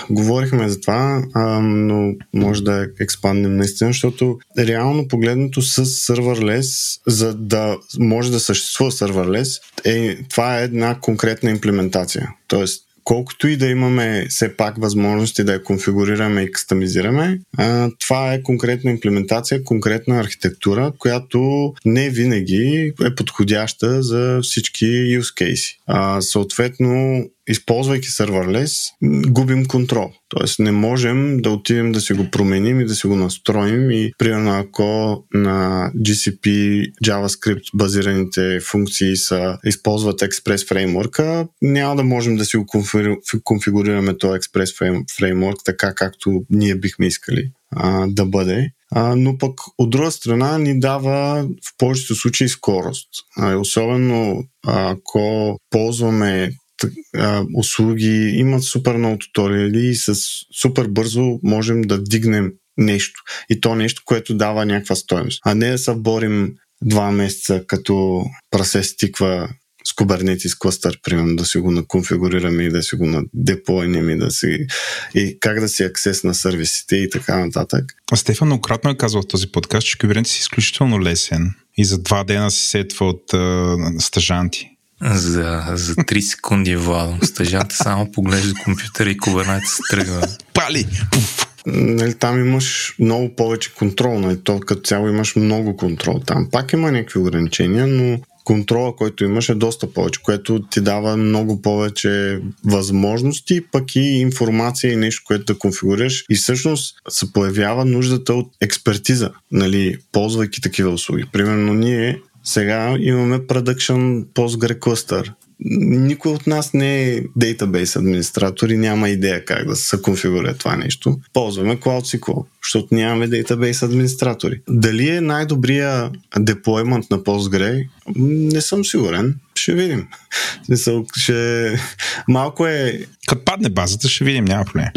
Speaker 3: говорихме за това, а, но може да експандим наистина, защото реално погледнато с серверлес, за да може да съществува серверлес, е, това е една конкретна имплементация. Тоест, колкото и да имаме все пак възможности да я конфигурираме и кастомизираме, а, това е конкретна имплементация, конкретна архитектура, която не винаги е подходяща за всички use cases. А, съответно, използвайки серверлес, губим контрол. Тоест не можем да отидем да си го променим и да си го настроим и примерно ако на GCP JavaScript базираните функции са, използват Express фреймворка, няма да можем да си го конфигурираме този Express фреймворк така както ние бихме искали а, да бъде. А, но пък от друга страна ни дава в повечето случаи скорост. А, особено ако ползваме а, услуги, имат супер много туториали и с супер бързо можем да дигнем нещо. И то нещо, което дава някаква стоеност. А не да се борим два месеца, като прасе стиква с Kubernetes кластър, примерно, да си го наконфигурираме и да си го надеплойнем и да си... и как да си аксес на сервисите и така нататък.
Speaker 1: А Стефан многократно е казал в този подкаст, че Kubernetes е изключително лесен и за два дена се сетва от а, стажанти.
Speaker 2: За, за 3 секунди, Владо. Стъжата само поглежда компютъра и кубернете се тръгва.
Speaker 1: Пали!
Speaker 3: Нали, там имаш много повече контрол. Нали, то като цяло имаш много контрол. Там пак има някакви ограничения, но контрола, който имаш е доста повече, което ти дава много повече възможности, пък и информация и нещо, което да конфигурираш. И всъщност се появява нуждата от експертиза, нали, ползвайки такива услуги. Примерно ние сега имаме Production Postgre Cluster. никой от нас не е дейтабейс администратор и няма идея как да се конфигурира това нещо. Ползваме CloudSQL, защото нямаме дейтабейс администратори. Дали е най-добрия деплоймент на Postgre? Не съм сигурен. Ще видим. Смисъл, ще... Малко е...
Speaker 1: Като падне базата, ще видим, няма проблем.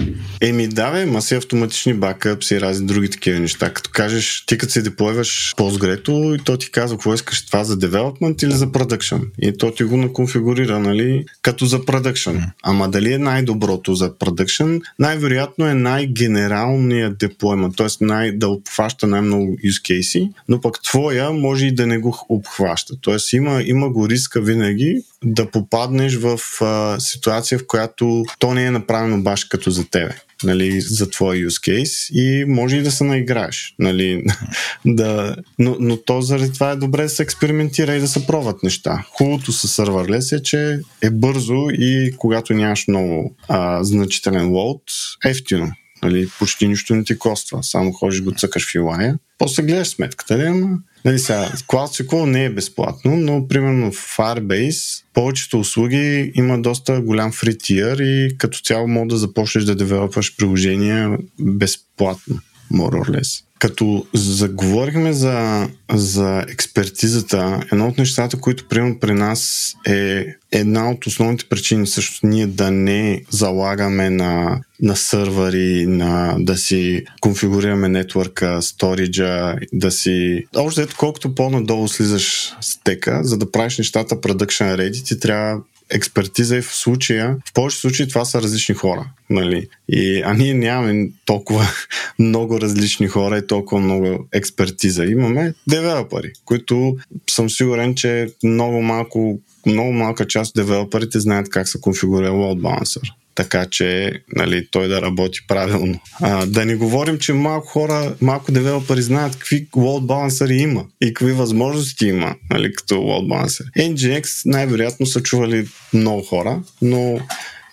Speaker 3: Еми, да, бе, ма си автоматични бакъпс и разни други такива неща. Като кажеш, ти като се деплойваш Postgre, и то ти казва какво искаш това за development или за production. И то ти го наконфигурира, нали, като за production. Ама дали е най-доброто за production? Най-вероятно е най-генералният деплоймент, т.е. Най- да обхваща най-много use case, но пък твоя може и да не го обхваща. Тоест има, има го риска винаги да попаднеш в а, ситуация, в която то не е направено баш като за тебе нали, за твой use case и може и да се наиграеш. Нали, да, но, но то заради това е добре да се експериментира и да се пробват неща. Хубавото с серверлес е, че е бързо и когато нямаш много а, значителен лоуд, ефтино. Нали, почти нищо не ти коства. Само ходиш го цъкаш в UI. После гледаш сметката, ли, ама Нали сега, CloudSQL не е безплатно, но примерно в Firebase повечето услуги има доста голям free tier и като цяло мога да започнеш да девелопваш приложения безплатно, more or less. Като заговорихме за, за експертизата, едно от нещата, които примерно при нас е една от основните причини също ние да не залагаме на, на сървъри, на, да си конфигурираме нетворка, сториджа, да си... Още ето колкото по-надолу слизаш стека, за да правиш нещата production ready, ти трябва експертиза и в случая, в повечето случаи това са различни хора. Нали? И, а ние нямаме толкова много различни хора и толкова много експертиза. Имаме девелопери, които съм сигурен, че много малко много малка част от девелоперите знаят как се конфигурира load balancer така че нали, той да работи правилно. А, да не говорим, че малко хора, малко девелопери знаят какви load balancers има и какви възможности има нали, като load balancer. NGX най-вероятно са чували много хора, но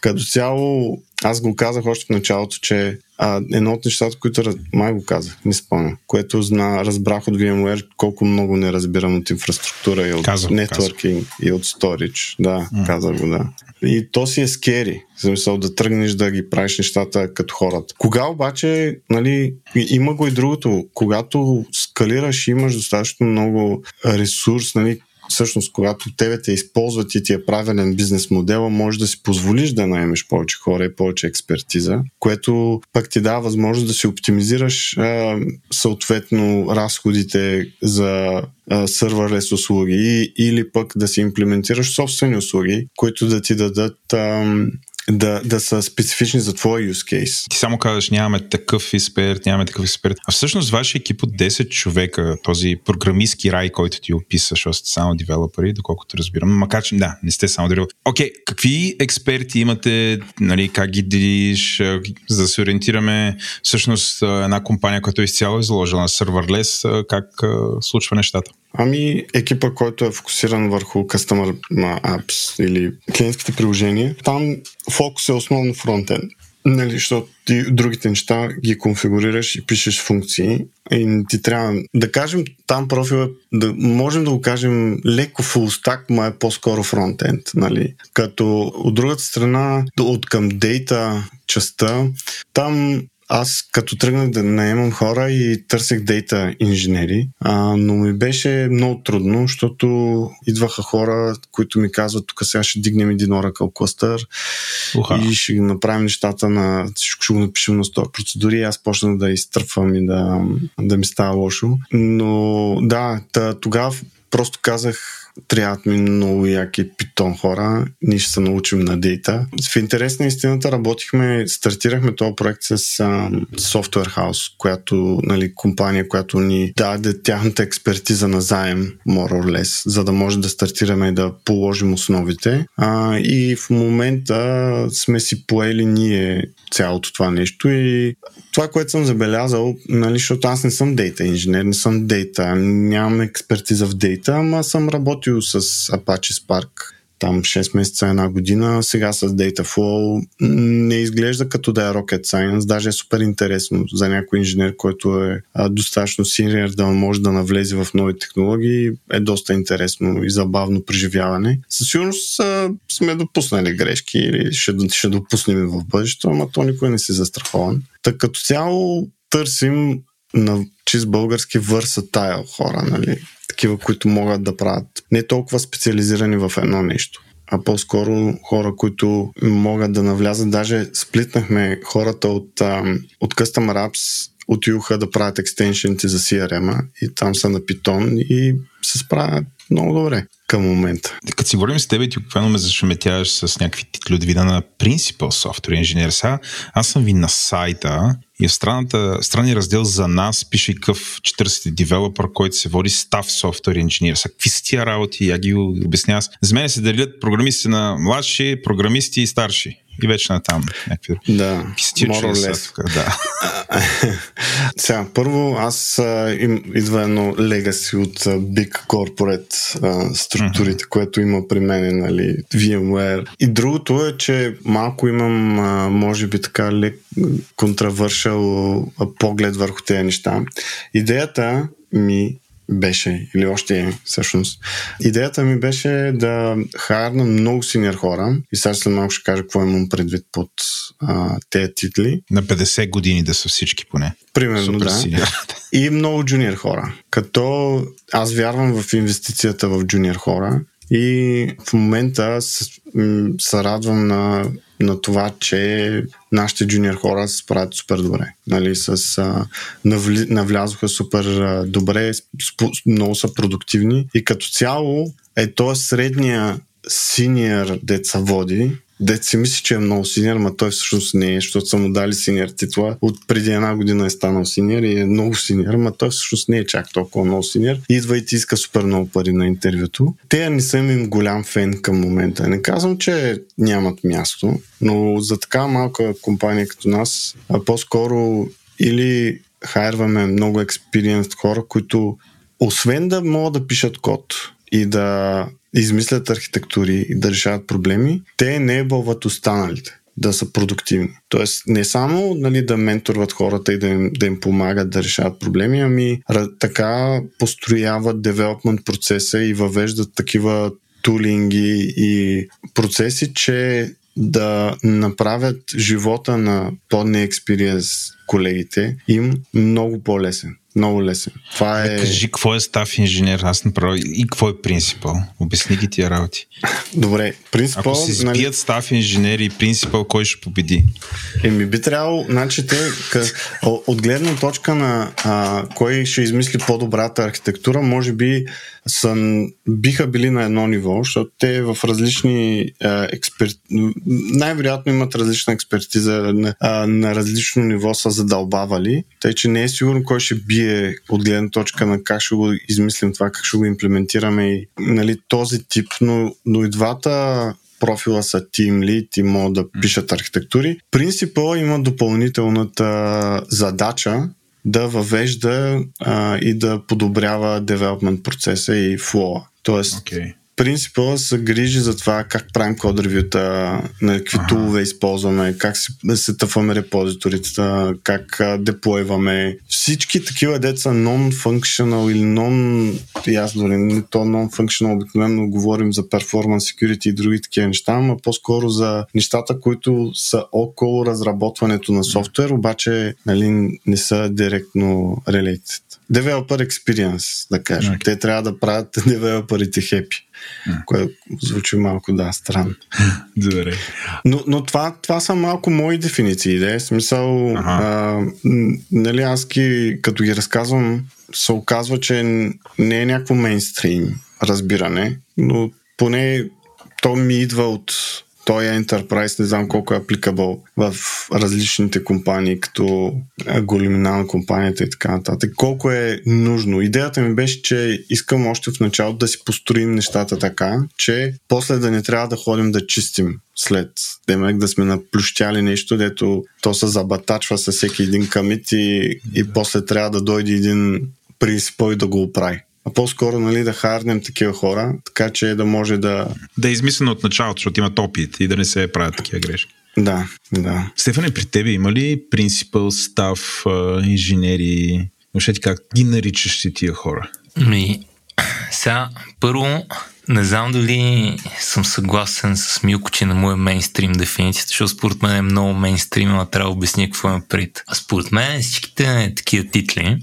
Speaker 3: като цяло аз го казах още в началото, че а, едно от нещата, които май го казах, не спомням, което зна, разбрах от VMware колко много не разбирам от инфраструктура и от казах, нетворкинг казах. и от storage. Да, mm. казах го, да. И то си е скери, в смисъл да тръгнеш да ги правиш нещата като хората. Кога обаче, нали, има го и другото, когато скалираш и имаш достатъчно много ресурс, нали, всъщност, когато тебе те използват и ти е правилен бизнес модела, може да си позволиш да наемеш повече хора и повече експертиза, което пък ти дава възможност да си оптимизираш а, съответно разходите за сървърлес услуги или пък да си имплементираш собствени услуги, които да ти дадат а, да, да са специфични за твоя use case.
Speaker 1: Ти само казваш, нямаме такъв експерт, нямаме такъв експерт. А всъщност вашия екип от 10 човека, този програмистски рай, който ти описа, защото сте само девелопери, доколкото разбирам, макар че да, не сте само девелопери. Окей, okay, какви експерти имате, нали, как ги делиш, за да се ориентираме всъщност една компания, която е изцяло изложена на серверлес, как случва нещата?
Speaker 3: Ами екипа, който е фокусиран върху Customer Apps или клиентските приложения, там фокус е основно фронтенд. Нали, защото ти другите неща ги конфигурираш и пишеш функции и ти трябва да кажем там профил е, да, можем да го кажем леко full stack, но е по-скоро фронтенд. Нали? Като от другата страна, от към дейта частта, там аз като тръгнах да наемам хора и търсех дейта инженери, а, но ми беше много трудно, защото идваха хора, които ми казват, тук сега ще дигнем един Oracle кластър и ще направим нещата на... ще го напишем на 100 процедури аз почнах да изтърпвам и да, да ми става лошо. Но да, тогава просто казах трябват ми много яки питон хора. Ние ще се научим на дейта. В интерес на истината работихме, стартирахме този проект с uh, Software House, която, нали, компания, която ни даде тяхната експертиза на заем, more or less, за да може да стартираме и да положим основите. Uh, и в момента сме си поели ние цялото това нещо и това, което съм забелязал, нали, защото аз не съм дейта инженер, не съм дейта, нямам експертиза в дейта, ама съм работил с Apache Spark там 6 месеца, една година. Сега с Dataflow не изглежда като да е rocket science, даже е супер интересно за някой инженер, който е достатъчно синьор да може да навлезе в нови технологии. Е доста интересно и забавно преживяване. Със сигурност сме допуснали грешки или ще, ще допуснем в бъдещето, ама то никой не се застрахован. Така като цяло търсим на чист български върсатайл хора, нали? такива, които могат да правят не толкова специализирани в едно нещо а по-скоро хора, които могат да навлязат. Даже сплитнахме хората от, от Custom Apps отидоха да правят екстеншените за CRM и там са на Python и се справят много добре към момента.
Speaker 1: Като си говорим с теб, ти буквално ме зашеметяваш с някакви титли от вида на Principal Software Engineer. Сега аз съм ви на сайта и в странната, странния раздел за нас пише къв 40 девелопър, който се води Staff Software Engineer. Са, какви са тия работи? Я ги обяснявам. За мен се делят програмисти на младши, програмисти и старши и вече на там. Някакви
Speaker 3: да, more
Speaker 1: Да.
Speaker 3: Сега, първо, аз а, им, идва едно легаси от а, Big Corporate а, структурите, mm-hmm. което има при мен, нали, VMware. И другото е, че малко имам, а, може би така, лек контравършал поглед върху тези неща. Идеята ми беше, или още е всъщност. Идеята ми беше да харна много синьор хора и сега след малко ще кажа какво имам предвид под а, тези титли.
Speaker 1: На 50 години да са всички поне.
Speaker 3: Примерно, Супер да. Синьор. И много джуниор хора. Като аз вярвам в инвестицията в джуниор хора и в момента се радвам на на това, че нашите джуниор хора се справят супер добре. Нали, с, а, навли, навлязоха супер а, добре, спо, много са продуктивни и като цяло е то средния синьор деца води, Дет си мисли, че е много синьор, но той всъщност не е, защото са му дали синьор титла. От преди една година е станал синьор и е много синьор, но той всъщност не е чак толкова много синьор. Идва и ти иска супер много пари на интервюто. Те не съм им голям фен към момента. Не казвам, че нямат място, но за така малка компания като нас, а по-скоро или хайрваме много експириенс хора, които освен да могат да пишат код и да измислят архитектури и да решават проблеми, те не бълват останалите да са продуктивни. Тоест не само нали, да менторват хората и да им, да им помагат да решават проблеми, ами така построяват девелопмент процеса и въвеждат такива тулинги и процеси, че да направят живота на по-неекспириенс колегите им много по-лесен. Много лесен. Това е...
Speaker 1: Кажи, какво е став инженер? Аз направо. И какво е принципал? Обясни ги тия работи.
Speaker 3: Добре, принципал...
Speaker 1: Ако се сбият нали... став инженер и принципал, кой ще победи?
Speaker 3: Еми би трябвало, значи те, къ... от гледна точка на а, кой ще измисли по-добрата архитектура, може би са, биха били на едно ниво, защото те в различни а, експерт... най-вероятно имат различна експертиза на, а, на различно ниво са задълбавали, тъй че не е сигурно кой ще бие от гледна точка на как ще го измислим това, как ще го имплементираме и нали, този тип, но, но и двата профила са Team Lead и могат да пишат архитектури. Принципа има допълнителната задача да въвежда а, и да подобрява девелопмент процеса и флоа. Тоест, okay принципа се грижи за това как правим код ревюта, на какви ага. тулове използваме, как се, се тъфваме репозиторите, как деплойваме. Всички такива деца non-functional или non... И аз дори не то non-functional обикновено говорим за performance security и други такива неща, но по-скоро за нещата, които са около разработването на софтуер, обаче нали, не са директно related. Developer experience, да кажем. Okay. Те трябва да правят девелоперите хепи. Което звучи малко, да, странно.
Speaker 1: Добре.
Speaker 3: Но, но това, това са малко мои дефиниции. Да? Смисъл, ага. а, нали, аз ги, като ги разказвам, се оказва, че не е някакво мейнстрим разбиране, но поне то ми идва от той е Enterprise, не знам колко е апликабъл в различните компании, като големина компанията и така нататък. Колко е нужно. Идеята ми беше, че искам още в началото да си построим нещата така, че после да не трябва да ходим да чистим след демек да сме наплющяли нещо, дето то се забатачва със всеки един камит и, и после трябва да дойде един принципал и да го оправи а по-скоро нали, да харнем такива хора, така че да може да...
Speaker 1: Да е измислено от началото, защото имат опит и да не се правят такива грешки.
Speaker 3: Да, да.
Speaker 1: Стефане, при тебе има ли принципъл, став, инженери? Въобще ти как ги наричаш си тия хора?
Speaker 2: Ми, сега, първо, не знам дали съм съгласен с Милко, че не му е мейнстрим дефиницията, защото според мен е много мейнстрим, а трябва да обясня какво е пред. А според мен всичките такива титли,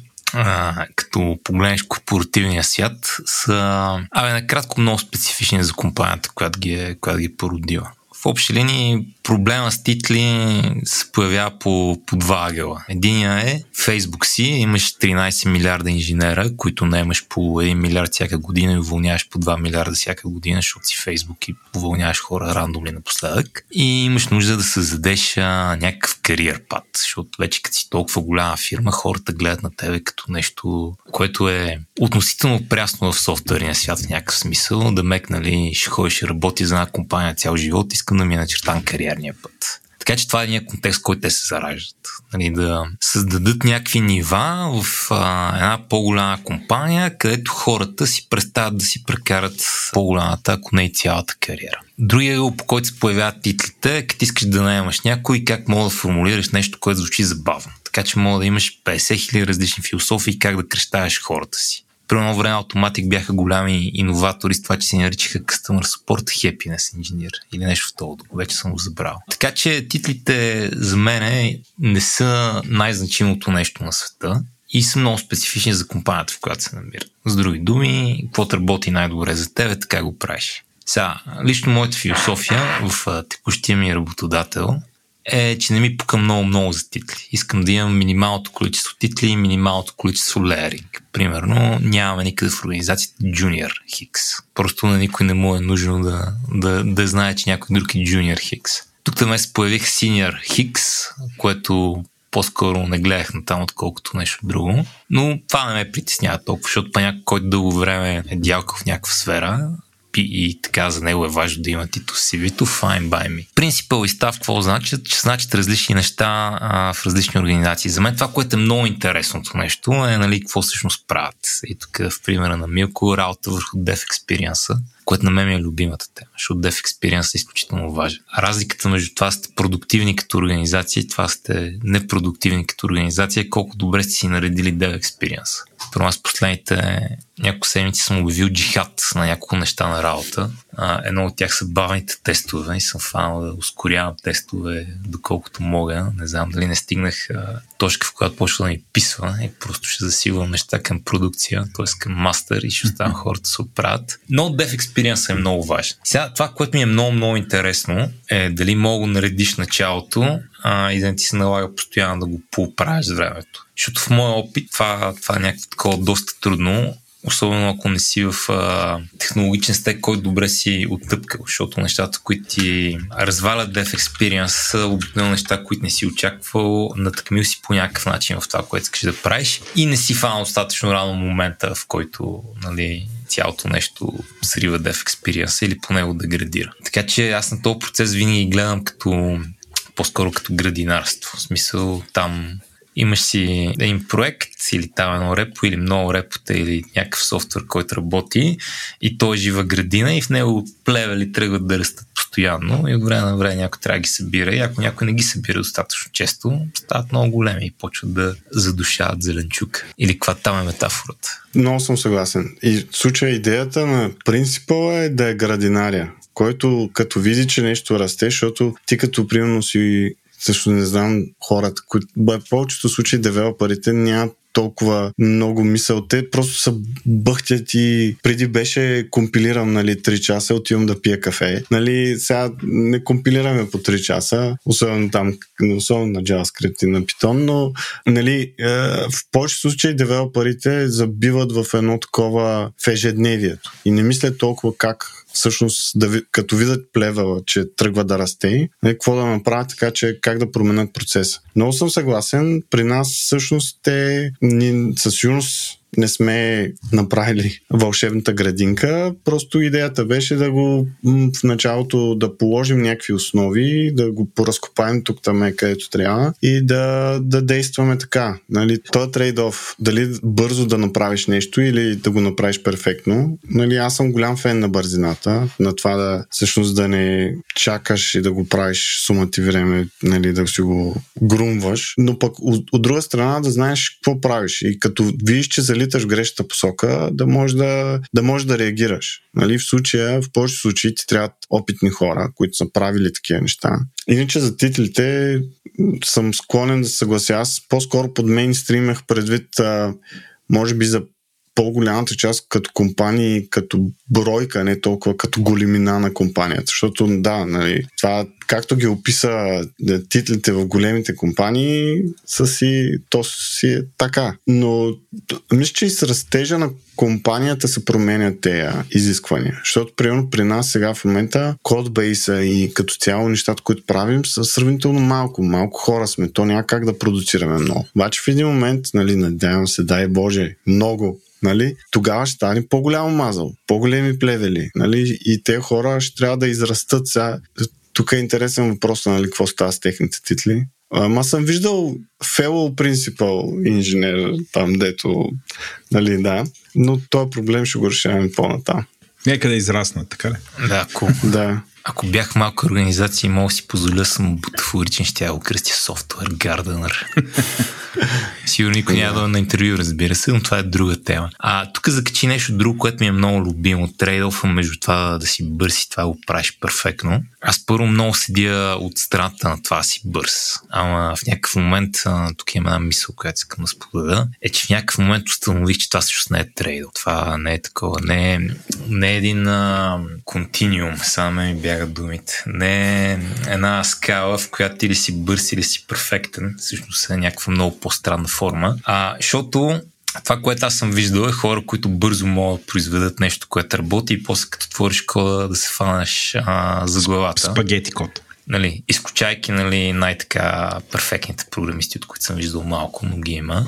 Speaker 2: като погледнеш корпоративния свят, са, абе, накратко много специфични за компанията, която ги е, която ги е породила. В общи линии проблема с титли се появява по, по два агела. Единия е Facebook си, имаш 13 милиарда инженера, които не имаш по 1 милиард всяка година и уволняваш по 2 милиарда всяка година, защото си Facebook и уволняваш хора рандомли напоследък. И имаш нужда да създадеш а, някакъв кариер пат, защото вече като си толкова голяма фирма, хората гледат на тебе като нещо, което е относително прясно в софтуерния свят в някакъв смисъл. Да мек, нали, ще ходиш и работи за една компания цял живот, искам да ми е начертан кариер кариерния път. Така че това е някакъв контекст, който те се зараждат. Нали, да създадат някакви нива в а, една по-голяма компания, където хората си представят да си прекарат по-голямата, ако не и цялата кариера. Другия по който се появяват титлите е като искаш да наемаш някой как мога да формулираш нещо, което звучи забавно. Така че мога да имаш 50 000 различни философии как да крещаеш хората си. При едно време Automatic бяха голями иноватори с това, че се наричаха Customer Support Happiness Engineer или нещо в това. Вече съм го забрал. Така че титлите за мен не са най-значимото нещо на света и са много специфични за компанията, в която се намират. С други думи, какво работи най-добре за тебе, така го правиш. Сега, лично моята философия в текущия ми работодател е, че не ми пука много-много за титли. Искам да имам минималното количество титли и минималното количество лееринг. Примерно нямаме никъде в организацията Junior Хикс. Просто на никой не му е нужно да, да, да знае, че някой друг е Junior Хикс. Тук там се появих Senior Хикс, което по-скоро не гледах на там, отколкото нещо друго. Но това не ме притеснява толкова, защото по някой, който дълго време е дялка в някаква сфера, и така за него е важно да има титул CV-то, fine by me. Принципъл и став какво значат? Че значат различни неща а, в различни организации. За мен това, което е много интересното нещо е нали, какво всъщност правят. И тук в примера на Милко работа върху Dev Experience което на мен е любимата тема, защото Dev Experience е изключително важен. Разликата между това сте продуктивни като организация и това сте непродуктивни като организация колко добре сте си наредили Dev Experience. Първо аз последните няколко седмици съм обявил джихад на няколко неща на работа. А, едно от тях са бавните тестове и съм фанал да ускорявам тестове доколкото мога. Не знам дали не стигнах а, точка, в която почва да ми писва и просто ще засилвам неща към продукция, т.е. към мастер и ще оставям хората се оправят. Но Dev Experience е много важен. Сега това, което ми е много, много интересно е дали мога да наредиш началото а, и да не ти се налага постоянно да го поправиш времето. Защото в моя опит това, това е някакво такова доста трудно особено ако не си в а, технологичен стек, който добре си оттъпкал, защото нещата, които ти развалят Dev Experience са обикновено неща, които не си очаквал, натъкмил си по някакъв начин в това, което искаш да правиш и не си фанал достатъчно рано момента, в който нали, цялото нещо срива Dev Experience или по него да градира. Така че аз на този процес винаги гледам като по-скоро като градинарство. В смисъл там имаш си един проект или там едно репо или много репота или някакъв софтуер, който работи и той е жива градина и в него плевели тръгват да растат постоянно и от време на време някой трябва да ги събира и ако някой не ги събира достатъчно често, стават много големи и почват да задушават зеленчук. Или каква там е метафората?
Speaker 3: Много съм съгласен. И в случая идеята на принципа е да е градинария който като види, че нещо расте, защото ти като примерно си също не знам хората, които в повечето случаи девелоперите нямат толкова много мисъл. Те просто са бъхтят и преди беше компилирам нали, 3 часа, отивам да пия кафе. Нали, сега не компилираме по 3 часа, особено там, особено на JavaScript и на Python, но нали, е, в повечето случаи девелоперите забиват в едно такова в ежедневието и не мислят толкова как всъщност, да като видят плевела, че тръгва да расте, нали, какво да направят така, че как да променят процеса. Много съм съгласен. При нас всъщност те ни, със сигурност не сме направили вълшебната градинка. Просто идеята беше да го в началото да положим някакви основи, да го поразкопаем тук там е където трябва и да, да действаме така. Нали, той е трейд-оф. Дали бързо да направиш нещо или да го направиш перфектно. Нали, аз съм голям фен на бързината, на това да всъщност да не чакаш и да го правиш сума ти време, нали, да си го грумваш, но пък от, от друга страна да знаеш какво правиш и като видиш, че залиташ в грешната посока, да можеш да, да, можеш да реагираш. Нали, в случая, в повечето случаи ти трябват опитни хора, които са правили такива неща. Иначе за титлите съм склонен да съглася. Аз по-скоро под мейнстрим имах предвид може би за по-голямата част като компании, като бройка, не толкова като големина на компанията. Защото да, нали, това както ги описа титлите в големите компании, са си, то си е така. Но мисля, че и с растежа на компанията се променят тези изисквания. Защото, примерно, при нас сега в момента кодбейса и като цяло нещата, които правим, са сравнително малко. Малко хора сме. То няма как да продуцираме много. Обаче в един момент, нали, надявам се, дай Боже, много нали, тогава ще стане по-голямо мазъл, по-големи плевели, нали, и те хора ще трябва да израстат сега. Тук е интересен въпрос, нали, какво става с техните титли. Ама съм виждал fellow principal инженер там, дето, нали, да, но този проблем ще го решаваме по-натам.
Speaker 1: Нека да израсна, така ли?
Speaker 2: Да, ако, да. Ако бях малка организация и мога си позволя съм бутафоричен, ще я го кръстя софтуер Gardener. Сигурно никой няма да на интервю, разбира се, но това е друга тема. А тук закачи нещо друго, което ми е много любимо. Трейдофа между това да си бърз и това го правиш перфектно. Аз първо много седя от страната на това си бърз. Ама в някакъв момент, тук има една мисъл, която искам да споделя, е, че в някакъв момент установих, че това също не е трейдо. Това не е такова. Не е, не е един континиум, само ми бягат думите. Не е една скала, в която или си бърз, или си перфектен. Всъщност е някаква много по-странна форма. А, защото това, което аз съм виждал е хора, които бързо могат да произведат нещо, което работи и после като твориш кода да се фанеш а, за главата.
Speaker 1: Спагети код
Speaker 2: нали, изключайки нали, най-така перфектните програмисти, от които съм виждал малко, но ги има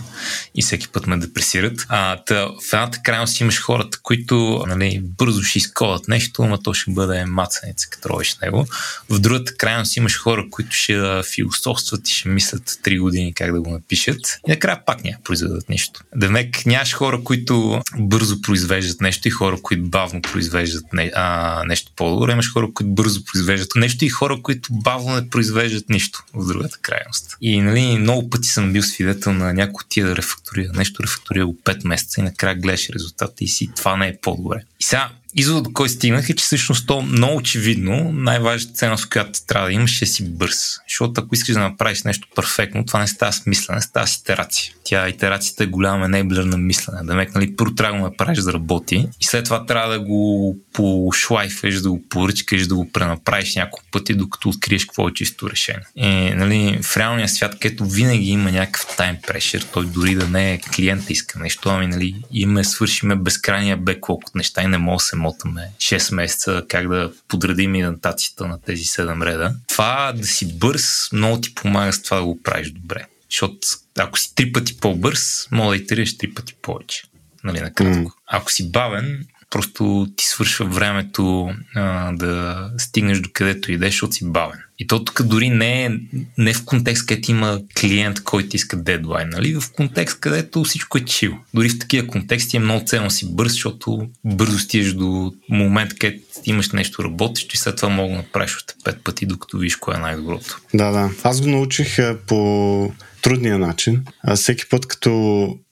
Speaker 2: и всеки път ме депресират. А, та, в едната крайност имаш хората, които нали, бързо ще изкодат нещо, ама то ще бъде мацаница, като ровиш него. В другата крайност имаш хора, които ще философстват и ще мислят 3 години как да го напишат и накрая пак няма произведат нещо. Демек нямаш хора, които бързо произвеждат нещо и хора, които бавно произвеждат не, а, нещо по-добро. Имаш хора, които бързо произвеждат нещо и хора, които бавно не произвеждат нищо в другата крайност. И нали, много пъти съм бил свидетел на някой тия да рефакторира нещо, рефакторира го 5 месеца и накрая гледаш резултата и си това не е по-добре. И сега изводът до кой стигнах е, че всъщност то много очевидно най-важната ценност, която трябва да имаш е си бърз. Защото ако искаш да направиш нещо перфектно, това не става с мислене, става с итерация. Тя итерацията е голям енейблер на мислене. Да мек, нали, първо трябва да го направиш да работи и след това трябва да го пошлайфеш, да го поръчкаш, да го пренаправиш няколко пъти, докато откриеш какво е чисто решение. И, нали, в реалния свят, където винаги има някакъв тайм прешер, той дори да не е клиента иска нещо, ами нали, имаме, свършиме безкрайния беклог от неща и не мога да се мотаме 6 месеца как да подредим идентацията на тези 7 реда. Това да си бърз много ти помага с това да го правиш добре. Защото ако си три пъти по-бърз, мога да итерираш три пъти повече. Нали, накратко. Mm. Ако си бавен, просто ти свършва времето а, да стигнеш до където идеш, защото си бавен. И то тук дори не е не в контекст, където има клиент, който иска дедлайн, нали? В контекст, където всичко е чил. Дори в такива контексти е много ценно си бърз, защото бързо стигаш до момент, където имаш нещо работещо и след това мога да направиш още пет пъти, докато виж кое е най-доброто.
Speaker 3: Да, да. Аз го научих по трудния начин. А всеки път, като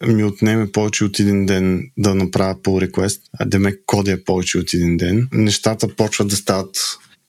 Speaker 3: ми отнеме повече от един ден да направя pull request, а да ме кодя повече от един ден, нещата почват да стават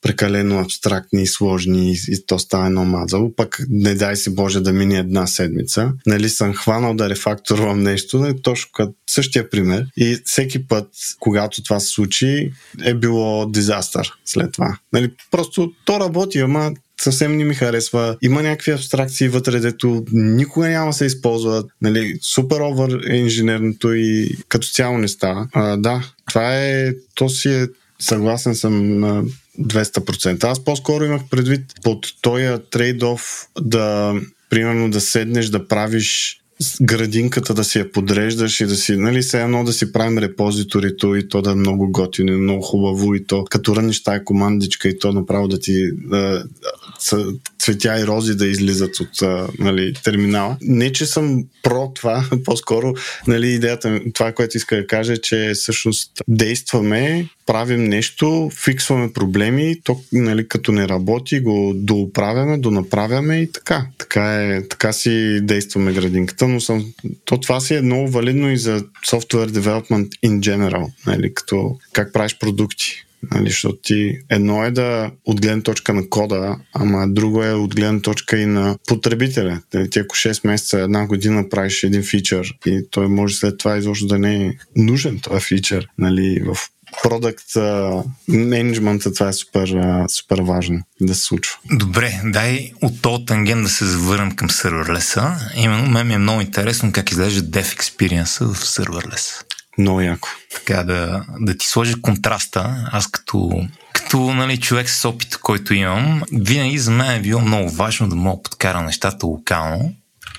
Speaker 3: прекалено абстрактни и сложни и то става едно мазало, пък не дай си Боже да мине една седмица. Нали съм хванал да рефакторвам нещо, нали, точно като същия пример. И всеки път, когато това се случи, е било дизастър след това. Нали, просто то работи, ама съвсем не ми харесва. Има някакви абстракции вътре, дето никога няма се използват. Нали, супер овър инженерното и като цяло не става. А, да, това е, то си е, съгласен съм на 200%. Аз по-скоро имах предвид под този трейд-оф да примерно да седнеш да правиш градинката да си я подреждаш и да си, нали, все едно да си правим репозиторито и то да е много готино много хубаво и то като ръниш тая командичка и то направо да ти да, цветя и рози да излизат от нали, терминала. Не, че съм про това, по-скоро нали, идеята, това, което иска да кажа, е, че всъщност действаме, правим нещо, фиксваме проблеми, то нали, като не работи, го доуправяме, донаправяме и така. Така, е, така си действаме градинката, но съм, то това си е много валидно и за software development in general, нали, като как правиш продукти. Нали, защото ти едно е да от гледна точка на кода, ама друго е от гледна точка и на потребителя. Нали, ти ако 6 месеца, една година правиш един фичър и той може след това изобщо да не е нужен този фичър нали, в продукт менеджмента, това е супер, супер важно да се случва.
Speaker 2: Добре, дай от този танген да се завърнем към серверлеса. Именно мен ми е много интересно как изглежда Dev Experience в серверлес.
Speaker 3: Много яко.
Speaker 2: Така да, да ти сложи контраста. Аз като, като нали, човек с опит, който имам, винаги за мен е било много важно да мога подкара нещата локално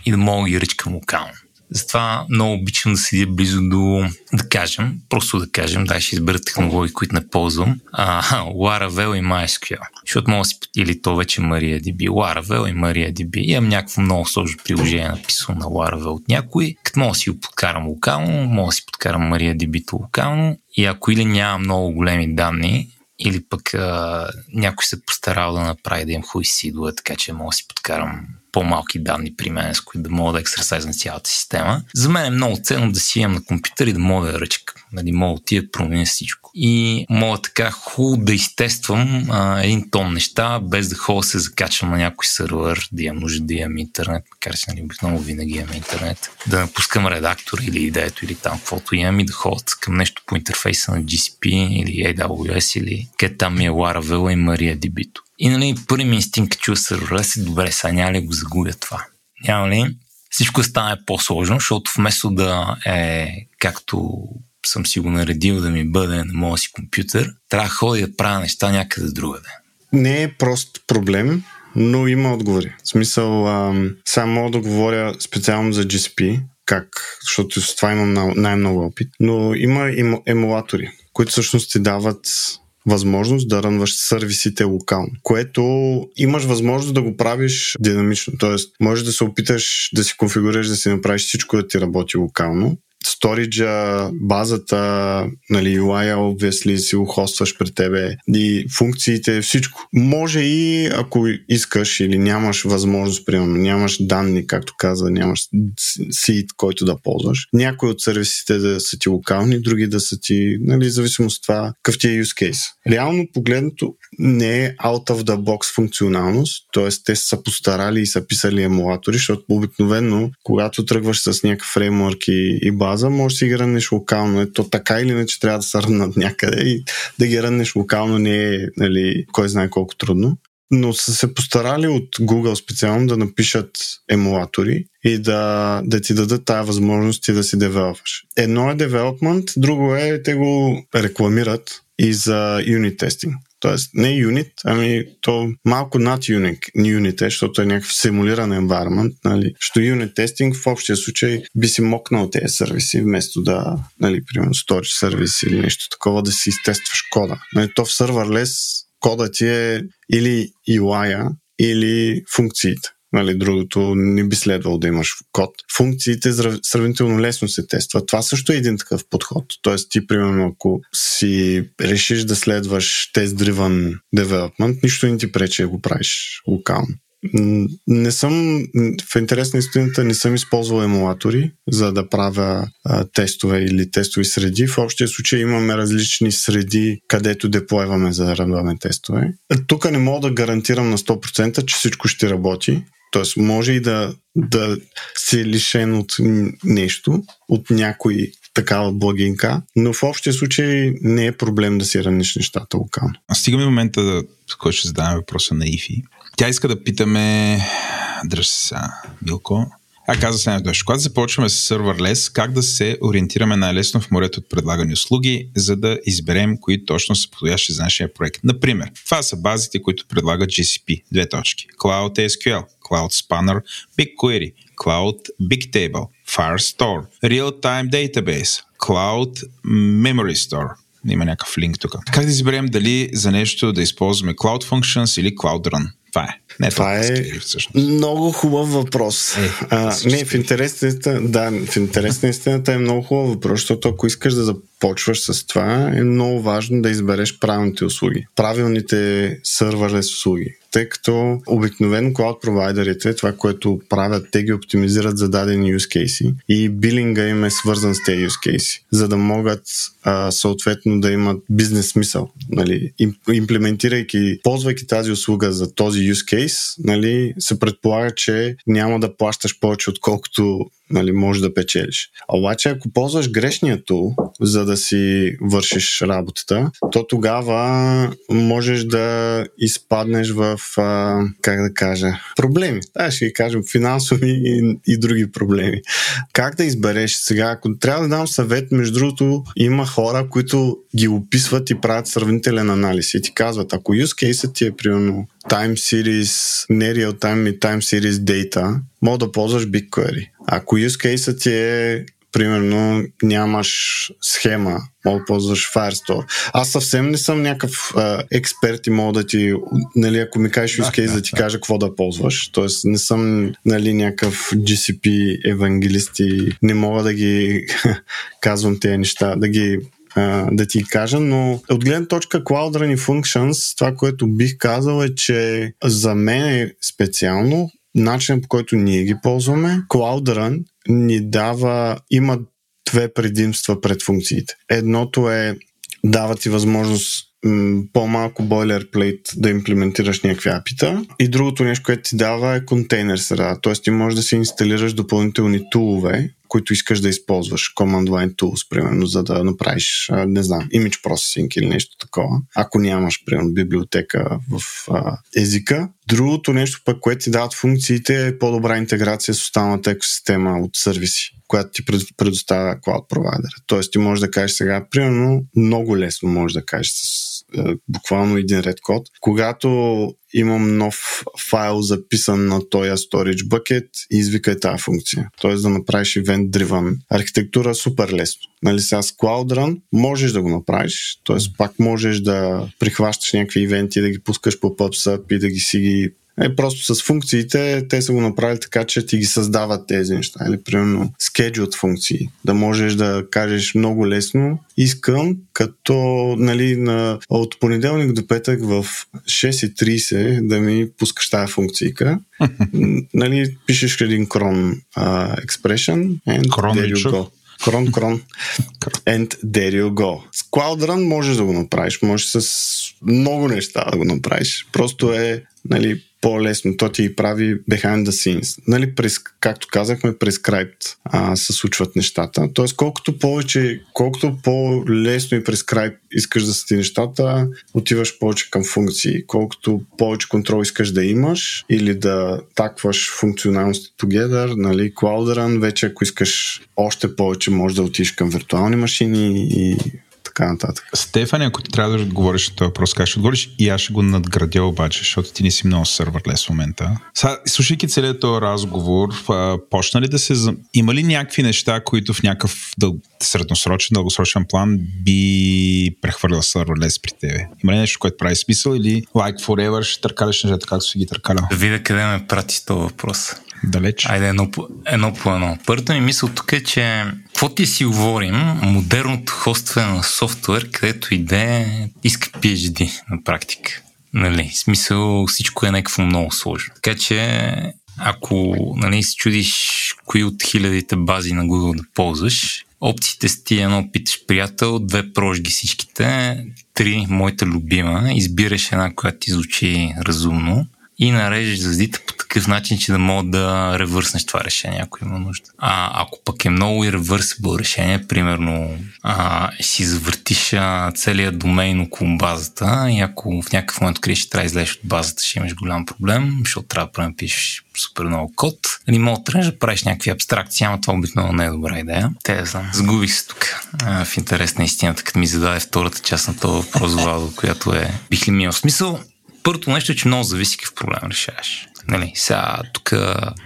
Speaker 2: и да мога ги ръчкам локално. Затова много обичам да седя близо до, да кажем, просто да кажем, дай ще избера технологии, които не ползвам, а, Laravel и MySQL. Защото мога да си, или то вече MariaDB, Laravel и MariaDB. Имам някакво много сложно приложение, написано на Laravel от някой. Като мога да си го подкарам локално, мога да си подкарам MariaDB локално и ако или няма много големи данни, или пък а, някой се постарал да направи да имам хубави сидове, така че мога да си подкарам по-малки данни при мен, с които да мога да ексерсайзна цялата система. За мен е много ценно да си имам на компютър и да мога да ръчка. Нали, мога да отида да променя всичко. И мога така хубаво да изтествам а, един тон неща, без да ходя се закачвам на някой сервер, да имам нужда да имам интернет, макар че нали, обикновено винаги имам интернет, да напускам редактор или идеето или там каквото имам и да ходя към нещо по интерфейса на GCP или AWS или къде там ми е Laravel и MariaDB-то. И нали, първи ми инстинкт чува сервера си, добре, сега няма ли го загубя това? Няма ли? Всичко стане по-сложно, защото вместо да е както съм си го наредил да ми бъде на моя си компютър, трябва да ходя да правя неща някъде другаде.
Speaker 3: Не е прост проблем, но има отговори. В смисъл, ам, сега мога да говоря специално за GCP, как, защото с това имам най-много опит, но има емулатори, които всъщност ти дават възможност да рънваш сервисите локално, което имаш възможност да го правиш динамично. Тоест, можеш да се опиташ да си конфигурираш, да си направиш всичко да ти работи локално, сториджа, базата, нали, UI, obviously, си го хостваш при тебе и функциите, всичко. Може и ако искаш или нямаш възможност, примерно, нямаш данни, както каза, нямаш сит, който да ползваш, някои от сервисите да са ти локални, други да са ти, нали, зависимост от това, какъв ти е use case. Реално погледнато не е out of the box функционалност, т.е. те са постарали и са писали емулатори, защото обикновено, когато тръгваш с някакъв фреймворк и, и база, база, може да си ги ръннеш локално. Ето така или иначе трябва да се ръннат някъде и да ги ръннеш локално не е нали, кой знае колко трудно. Но са се постарали от Google специално да напишат емулатори и да, да ти дадат тази възможност ти да си девелопваш. Едно е девелопмент, друго е те го рекламират и за юнит тестинг. Тоест, не юнит, ами то малко над юнит, е, защото е някакъв симулиран environment, нали? Що юнит тестинг в общия случай би си мокнал тези сервиси, вместо да, нали, примерно, storage сервис или нещо такова, да си изтестваш кода. Нали, то в serverless кода ти е или UI-а, или функциите. Нали, другото не би следвало да имаш код. Функциите сравнително лесно се тестват. Това също е един такъв подход. Тоест ти, примерно, ако си решиш да следваш тест-driven development, нищо не ти пречи да го правиш локално. Не съм, в интерес на истината, не съм използвал емулатори, за да правя а, тестове или тестови среди. В общия случай имаме различни среди, където деплойваме за да радваме тестове. Тук не мога да гарантирам на 100%, че всичко ще работи, Тоест, може и да, да си лишен от нещо, от някой такава благинка, но в общия случай не е проблем да си раниш нещата локално.
Speaker 1: А стигаме момента, в който ще задаваме въпроса на Ифи. Тя иска да питаме, дръж се Милко, А каза следното нещо. Когато започваме с serverless, как да се ориентираме най-лесно в морето от предлагани услуги, за да изберем кои точно са подходящи за нашия проект. Например, това са базите, които предлагат GCP. Две точки. Cloud SQL, Cloud Spanner, BigQuery, Cloud Bigtable, Firestore, Real-Time Database, Cloud Memory Store. Има някакъв линк тук. Как да изберем дали за нещо да използваме Cloud Functions или Cloud Run? Това е.
Speaker 3: Не, това е всъщност. много хубав въпрос. Е, а, не, в интерес на да, в интерес на истината е много хубав въпрос, защото ако искаш да започваш с това, е много важно да избереш правилните услуги. Правилните сървърлес услуги тъй като обикновено клауд провайдерите, това, което правят, те ги оптимизират за дадени use case и билинга им е свързан с тези use case, за да могат а, съответно да имат бизнес смисъл. Нали, имплементирайки, ползвайки тази услуга за този use case, нали, се предполага, че няма да плащаш повече, отколкото нали, можеш да печелиш. Обаче, ако ползваш грешния тул, за да си вършиш работата, то тогава можеш да изпаднеш в, как да кажа, проблеми. Да, ще ги кажем, финансови и, и други проблеми. Как да избереш сега? Ако трябва да дам съвет, между другото, има хора, които ги описват и правят сравнителен анализ и ти казват, ако use case ти е примерно time series, не real time и time series data, мога да ползваш BigQuery. Ако use case ти е примерно нямаш схема, мога да ползваш Firestore. Аз съвсем не съм някакъв а, експерт и мога да ти, нали, ако ми кажеш use case, да, да ти кажа какво да ползваш. Тоест не съм нали, някакъв GCP евангелист и не мога да ги казвам тези неща, да ги да ти кажа, но от гледна точка Cloud Run Functions, това, което бих казал е, че за мен е специално начинът по който ние ги ползваме, Cloud Run ни дава, има две предимства пред функциите. Едното е дава ти възможност по-малко бойлерплейт да имплементираш някакви апита. И другото нещо, което ти дава е контейнер среда. Тоест ти можеш да си инсталираш допълнителни тулове, които искаш да използваш. Command Line Tools, примерно, за да направиш, не знам, image processing или нещо такова. Ако нямаш, примерно, библиотека в а, езика. Другото нещо, пък, което ти дават функциите е по-добра интеграция с останалата екосистема от сервиси която ти предоставя Cloud Provider. Тоест ти можеш да кажеш сега, примерно, много лесно можеш да кажеш с буквално един ред код. Когато имам нов файл записан на този storage bucket, извикай тази функция. Тоест да направиш event driven архитектура супер лесно. Нали сега с Cloud Run можеш да го направиш, т.е. пак можеш да прихващаш някакви ивенти, да ги пускаш по PubSub и да ги си ги е, просто с функциите те са го направили така, че ти ги създават тези неща. Или примерно scheduled функции. Да можеш да кажеш много лесно искам като нали, на, от понеделник до петък в 6.30 да ми пускаш тази функцийка. нали, пишеш един крон uh, expression and
Speaker 1: крон there you go.
Speaker 3: Крон, крон. And there you go. С Cloud Run можеш да го направиш. Можеш с много неща да го направиш. Просто е нали, по-лесно. То ти прави behind the scenes. Нали, през, както казахме, Script а, се случват нещата. Тоест, колкото повече, колкото по-лесно и Script искаш да са ти нещата, отиваш повече към функции. Колкото повече контрол искаш да имаш или да такваш функционалности together, нали, Cloud Run, вече ако искаш още повече, може да отидеш към виртуални машини и така нататък.
Speaker 1: Стефани, ако ти трябва да отговориш на този въпрос, как ще отговориш? И аз ще го надградя обаче, защото ти не си много сървърлес в момента. Сега, слушайки целият този разговор, почна ли да се... Има ли някакви неща, които в някакъв дъл... средносрочен, дългосрочен план би прехвърлял сървърлес при тебе? Има ли нещо, което прави смисъл или like forever ще търкаляш нещата, както си ги търкалял?
Speaker 2: Да видя къде ме прати този въпрос.
Speaker 1: Далеч.
Speaker 2: Айде едно едно. По едно. Първата ми мисъл тук е, че какво ти си говорим, модерното хостване на софтуер, където иде иска PhD на практика. Нали, в смисъл всичко е някакво много сложно. Така че ако нали, се чудиш кои от хилядите бази на Google да ползваш, опциите с ти едно питаш приятел, две прожги всичките, три моята любима, избираш една, която ти звучи разумно и нарежеш звездите по такъв начин, че да мога да ревърснеш това решение, ако има нужда. А ако пък е много и ревърсибъл решение, примерно а, си завъртиш а, целият домейн около базата и ако в някакъв момент откриеш, че трябва да излезеш от базата, ще имаш голям проблем, защото трябва да напишеш супер много код. Нали, мога да да правиш някакви абстракции, ама това обикновено не е добра идея. Те да знам. Сгубих се тук а, в интерес на истината, като ми зададе втората част на този въпрос, която е бих ли ми имал смисъл. Първото нещо е, че много зависи какъв проблем решаваш. Нали, сега тук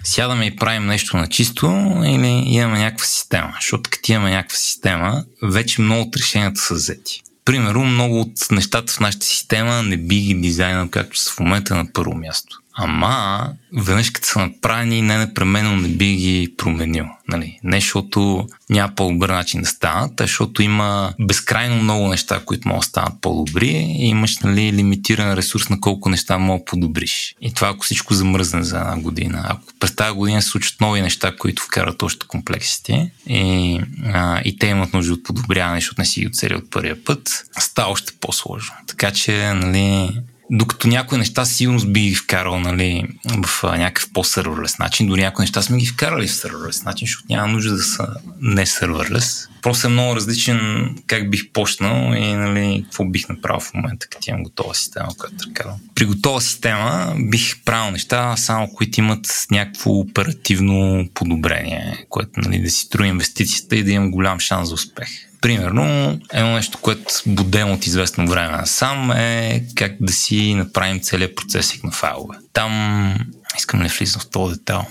Speaker 2: сядаме и правим нещо на чисто или имаме някаква система. Защото като имаме някаква система, вече много от решенията са взети. Примерно, много от нещата в нашата система не би ги дизайнал както са в момента на първо място. Ама, веднъж като са направени, не непременно не би ги променил. Нали? Не защото няма по-добър начин да станат, а защото има безкрайно много неща, които могат да станат по-добри и имаш нали, лимитиран ресурс на колко неща мога да подобриш. И това ако всичко замръзне за една година. Ако през тази година се случат нови неща, които вкарат още комплексите и, а, и те имат нужда от подобряване, защото не си ги оцели от първия път, става още по-сложно. Така че, нали, докато някои неща сигурно би ги вкарал нали, в някакъв по-сървърлес начин. Дори някои неща сме ги вкарали в сървърлес начин, защото няма нужда да са не сървърлес. Просто е много различен как бих почнал и нали, какво бих направил в момента, като имам готова система, която така. При готова система бих правил неща, само които имат някакво оперативно подобрение, което нали, да си струва инвестицията и да имам голям шанс за успех. Примерно, едно нещо, което будем от известно време сам е как да си направим целият процесик на файлове. Там, искам ли влизам в този детал,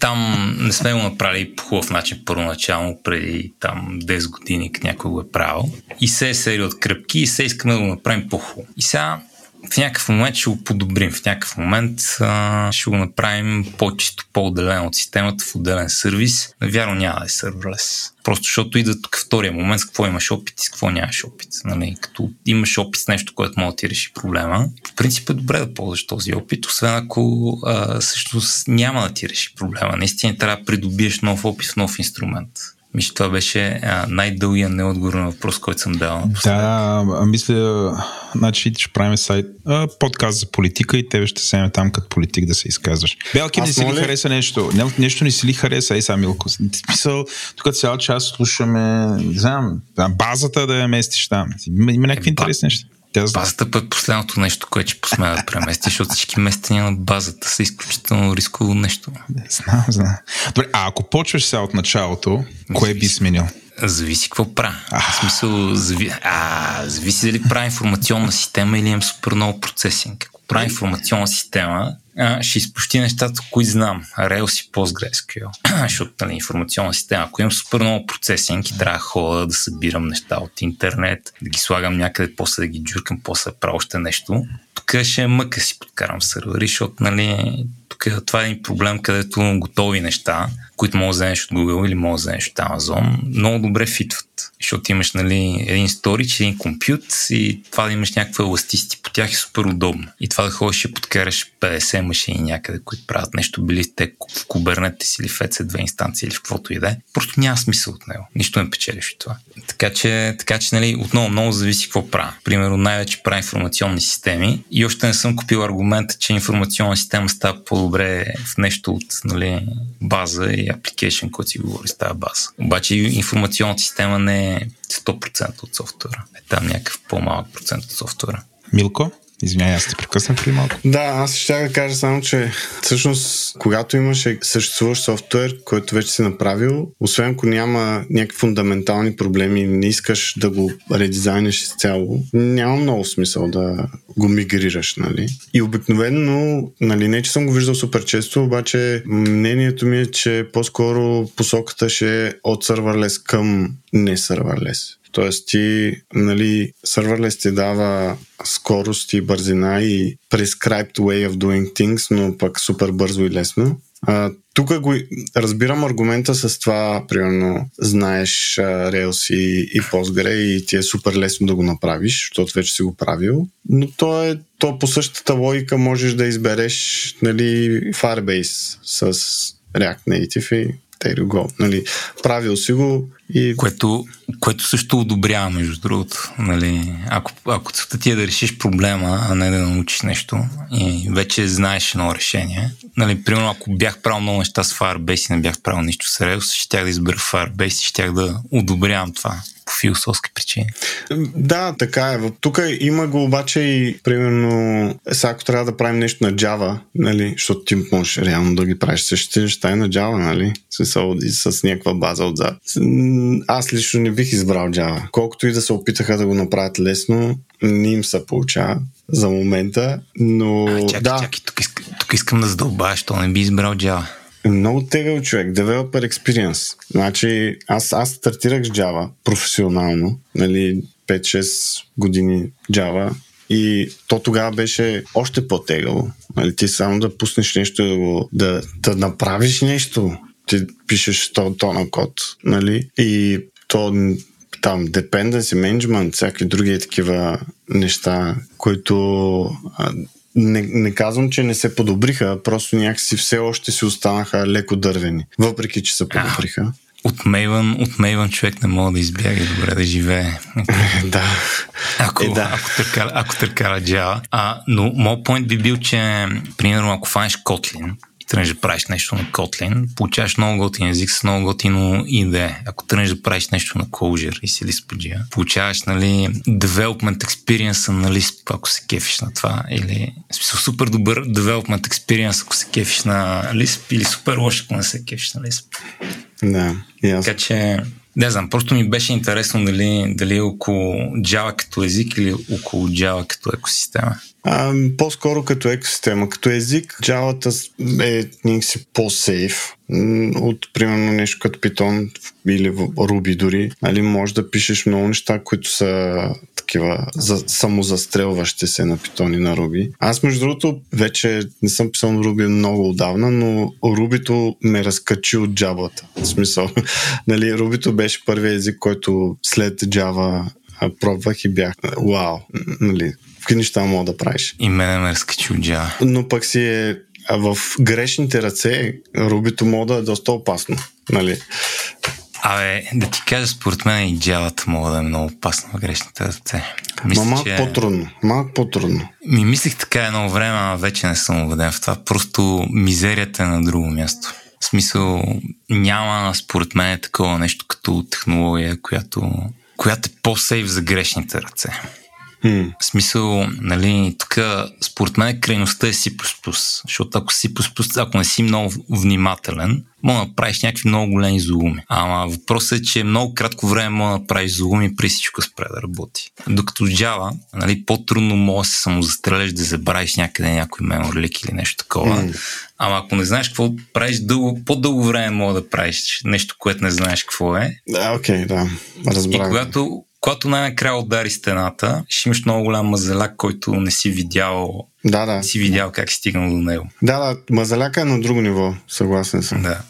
Speaker 2: там не сме го направили по хубав начин първоначално, преди там 10 години, някой го е правил. И се е серия от кръпки и се искаме да го направим по-хубаво. И сега в някакъв момент ще го подобрим, в някакъв момент а, ще го направим по-чисто, по-отделено от системата в отделен сервис. Навярно няма да е серверлес. Просто защото идва тук втория момент с какво имаш опит и с какво нямаш опит. Нали? Като имаш опит с нещо, което може да ти реши проблема, в принцип е добре да ползваш този опит, освен ако а, всъщност няма да ти реши проблема. Наистина трябва да придобиеш нов опит в нов инструмент. Мисля, това беше най-дългия неотговор на въпрос, който съм дал.
Speaker 1: Да, мисля, значи ще правим сайт, а, подкаст за политика и тебе ще се там като политик да се изказваш. Белки, не си ли хареса нещо? Не, нещо не си ли хареса, ей сега Милко? Писал, тук цял час слушаме, не знам, базата да я местиш там. Има, има някакви е, интересни неща.
Speaker 2: Тя базата пък последното нещо, което ще посмея да премести, защото всички местения на базата са изключително рисково нещо.
Speaker 1: Не знам, знам. Добре, а ако почваш сега от началото, кое би сменил?
Speaker 2: Зависи какво правя. В смисъл, зави... а, зависи дали правя информационна система или имам супер много процесинг. Правя информационна система, ще изпощи нещата, които знам. Rails и PostgreSQL. Защото нали, информационна система, ако имам супер много процесинг и трябва да да събирам неща от интернет, да ги слагам някъде, после да ги джуркам, после да правя още нещо, тук ще мъка си подкарам сервери, защото нали, тук е, това е един проблем, където готови неща, които мога да вземеш от Google или мога да вземеш от Amazon, много добре фитват. Защото имаш нали, един сторич, един компют и това да имаш някаква еластисти по тях е супер удобно. И това да ходиш и подкараш 50 машини някъде, които правят нещо, били те в Kubernetes или в EC2 инстанции или в каквото и да е. Просто няма смисъл от него. Нищо не печелиш от това. Така че, така че нали, отново много зависи какво правя. Примерно най-вече правя информационни системи и още не съм купил аргумента, че информационна система става по-добре в нещо от нали, база и application, който си говори с тази база. Обаче информационната система не е 100% от софтуера. Е там някакъв по-малък процент от софтуера.
Speaker 1: Милко? Извинявай, аз те прекъснах преди малко.
Speaker 3: Да, аз ще да кажа само, че всъщност, когато имаш съществуващ софтуер, който вече си направил, освен ако няма някакви фундаментални проблеми не искаш да го редизайнеш изцяло, няма много смисъл да го мигрираш, нали? И обикновено, нали, не че съм го виждал супер често, обаче мнението ми е, че по-скоро посоката ще е от серверлес към не серверлес. Тоест ти, нали, серверлес ти дава скорост и бързина и prescribed way of doing things, но пък супер бързо и лесно. Тук го разбирам аргумента с това, примерно, знаеш а, Rails и, и Postgre и ти е супер лесно да го направиш, защото вече си го правил, но то е то по същата логика можеш да избереш нали, Firebase с React Native и there you go. Нали, правил си го, И...
Speaker 2: Което, което също одобрява, между другото. Нали? Ако, ако целта ти е да решиш проблема, а не да научиш нещо и вече знаеш едно решение. Нали, примерно, ако бях правил много неща с Firebase и не бях правил нищо с Rails, ще да избера Firebase и ще да одобрявам това по философски причини.
Speaker 3: Да, така е. Тук има го обаче и примерно, сега ако трябва да правим нещо на Java, нали, защото ти можеш реално да ги правиш същите неща и на Java, нали, с, с някаква база отзад. Аз лично не бих избрал Java. Колкото и да се опитаха да го направят лесно, не им се получава за момента, но
Speaker 2: а, чакай,
Speaker 3: да.
Speaker 2: Чакай, тук, искам, тук искам да задълбая, що не би избрал Java.
Speaker 3: Много тегъл човек, developer experience. Значи, аз, аз стартирах с Java професионално, нали, 5-6 години Java и то тогава беше още по-тегаво. Нали, ти само да пуснеш нещо, да, го, да, да направиш нещо, ти пишеш то, то на код, нали, и то там dependency management, всякакви други такива неща, които не, не казвам, че не се подобриха, просто някакси все още си останаха леко дървени, въпреки, че се подобриха.
Speaker 2: От Мейвън, от Мейвън човек не мога да избяга добре да живее.
Speaker 3: да.
Speaker 2: Ако, е, да. ако, търкара, ако търкара Java. А, но моят point би бил, че примерно ако фанеш Kotlin, тръгнеш да правиш нещо на Kotlin, получаваш много готин език с много готино идея. Ако тръгнеш да правиш нещо на Clojure и си Lisp.gr, получаваш нали, development experience на Lisp, ако се кефиш на това, или смисъл супер добър development experience, ако се кефиш на Lisp, или супер лош, ако не се кефиш на Lisp.
Speaker 3: Да, ясно.
Speaker 2: Така че не знам, просто ми беше интересно дали, дали е около Java като език или около Java като екосистема.
Speaker 3: А, по-скоро като екосистема. Като език, Java е някакси по-сейф от примерно нещо като Python или Ruby дори. Али, може да пишеш много неща, които са такива за, самозастрелващи се на Python и на Ruby. Аз между другото вече не съм писал на Ruby много отдавна, но Ruby ме разкачи от Java. В смисъл, нали, Ruby беше първият език, който след Java пробвах и бях вау, нали, какви неща мога да правиш.
Speaker 2: И мене ме разкачи от Java.
Speaker 3: Но пък си е в грешните ръце Рубито мода е доста опасно. Нали?
Speaker 2: Абе, да ти кажа, според мен и джавата мога да е много опасна в грешните ръце.
Speaker 3: Мисля, Ма малко че... по-трудно. Малко по-трудно.
Speaker 2: Ми мислих така едно време, а вече не съм убеден в това. Просто мизерията е на друго място. В смисъл, няма според мен такова нещо като технология, която, която е по-сейф за грешните ръце.
Speaker 3: Mm.
Speaker 2: В смисъл, нали, тук според мен крайността е C++, защото ако C++, ако не си много внимателен, мога да направиш някакви много големи зулуми. Ама въпросът е, че много кратко време мога да направиш зулуми при всичко спре да работи. Докато Java, нали, по-трудно може да се самозастреляш да забравиш някъде някой меморлик или нещо такова. Mm. Ама ако не знаеш какво правиш, дълго, по-дълго време мога да правиш нещо, което не знаеш какво е.
Speaker 3: Да, окей, okay, да. Разбрах.
Speaker 2: И когато когато най-накрая удари стената, ще имаш много голям мазаляк, който не си видял,
Speaker 3: да, да.
Speaker 2: не си видял как си стигнал до него.
Speaker 3: Да, да, мазаляка е на друго ниво, съгласен съм.
Speaker 2: Да.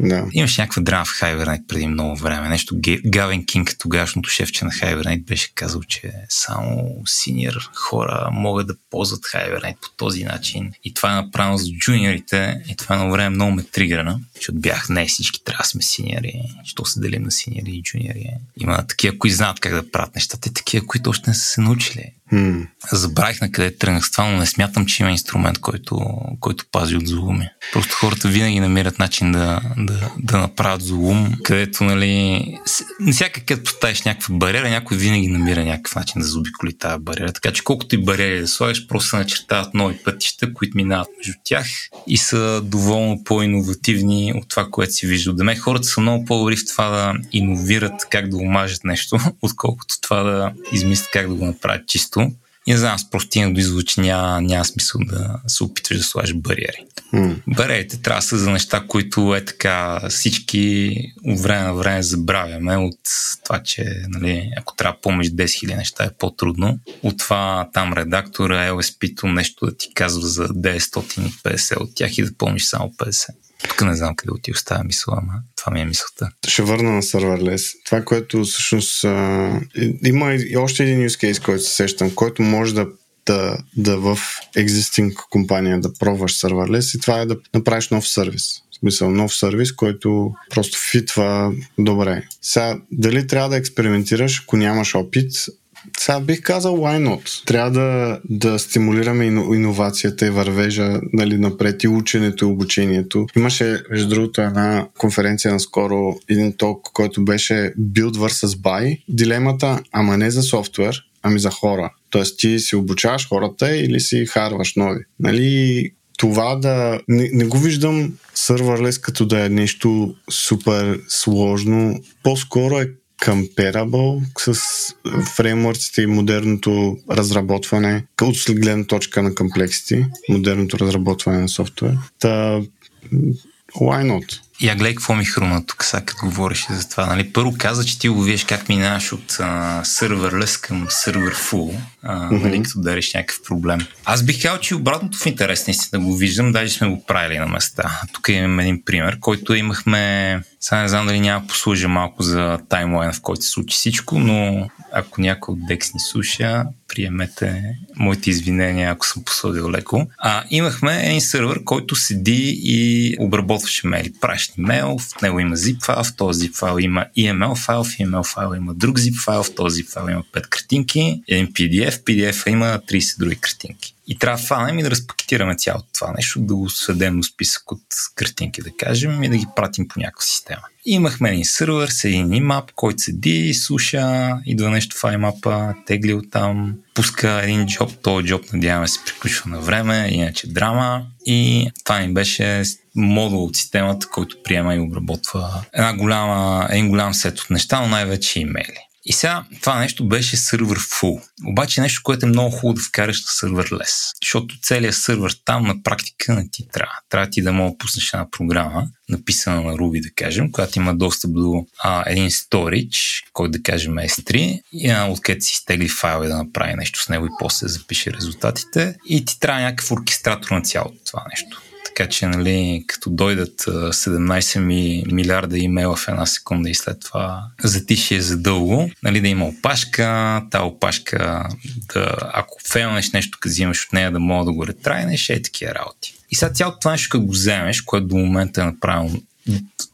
Speaker 3: Да.
Speaker 2: Имаш някаква драма в Hibernate преди много време. Нещо Гавен Кинг, тогашното шефче на Hibernate, беше казал, че само синьор хора могат да ползват Hibernate по този начин. И това е направено за джуниорите. И това едно време много ме триграна, защото бях не всички трябва да сме синьори. Що се делим на синьори и джуниори? Има такива, които знаят как да правят нещата и такива, които още не са се научили.
Speaker 3: Hmm.
Speaker 2: Забравих на къде тръгнах с това, но не смятам, че има инструмент, който, който пази от злоуми. Просто хората винаги намират начин да, да, да направят злоум, където, нали, всяка където поставиш някаква бариера, някой винаги намира някакъв начин да заобиколи тази бариера. Така че колкото и бариери да слагаш, просто се начертават нови пътища, които минават между тях и са доволно по-инновативни от това, което си виждал. Да ме хората са много по-добри в това да иновират как да омажат нещо, отколкото това да измислят как да го направят чисто. И не знам, аз просто стигна до извод, че няма, няма смисъл да се опитваш да слагаш бариери.
Speaker 3: Mm.
Speaker 2: Бариерите трябва да са за неща, които е така всички от време на време забравяме от това, че нали, ако трябва да помниш 10 000 неща е по-трудно. От това там редактора, LSP-то нещо да ти казва за 950 от тях и да помниш само 50. Тук не знам къде отива става мисъл, ама това ми е мисълта.
Speaker 3: Ще върна на серверлес. Това, което всъщност а, има и още един use case, който се сещам, който може да да, да в existing компания да пробваш серверлес и това е да направиш нов сервис. смисъл нов сервис, който просто фитва добре. Сега, дали трябва да експериментираш, ако нямаш опит, сега бих казал why not. Трябва да, да стимулираме иновацията и вървежа нали, напред и ученето и обучението. Имаше, между другото, една конференция наскоро, един ток, който беше Build vs. Buy. Дилемата, ама не за софтуер, ами за хора. Тоест ти си обучаваш хората или си харваш нови. Нали, това да... Не, не го виждам сървърлес като да е нещо супер сложно. По-скоро е comparable с фреймворците и модерното разработване, от гледна точка на комплексити, модерното разработване на софтуер. Та, why not?
Speaker 2: Я гледай какво ми хруна тук, сега като говориш за това. Нали? Първо каза, че ти го виеш как минаваш от серверлес към сервер фул, mm-hmm. нали, като дариш някакъв проблем. Аз бих казал, че обратното в интерес наистина го виждам, даже сме го правили на места. Тук имам един пример, който имахме сега не знам дали няма послужа малко за таймлайн, в който се случи всичко, но ако някой от Dex ни слуша, приемете моите извинения, ако съм посъдил леко. А, имахме един сервер, който седи и обработваше мейли. Праща мейл, в него има zip файл, в този zip файл има EML файл, в EML файл има друг zip файл, в този zip файл има 5 картинки, един PDF, PDF има 30 други картинки. И трябва да фанем и да разпакетираме цялото това нещо, да го сведем до списък от картинки, да кажем, и да ги пратим по някаква система. И имахме един сервер с един имап, който седи, слуша, идва нещо в имапа, тегли оттам, пуска един джоб, този джоб надяваме се приключва на време, иначе драма. И това ни беше модул от системата, който приема и обработва една голяма, един голям сет от неща, но най-вече имейли. И сега това нещо беше сервер full. Обаче нещо, което е много хубаво да вкараш на сервер less. Защото целият сервер там на практика не ти трябва. Трябва ти да мога да пуснеш една програма, написана на Ruby, да кажем, която има достъп до а, един storage, който да кажем S3, и, а, откъдето си стегли файл и да направи нещо с него и после запише резултатите. И ти трябва някакъв оркестратор на цялото това нещо. Така че, нали, като дойдат 17 ми, милиарда имейла в една секунда и след това затишие за дълго, нали, да има опашка, та опашка, да, ако фейлнеш нещо, като взимаш от нея, да мога да го ретрайнеш, е такива работи. И сега цялото това нещо, като го вземеш, което до момента е направено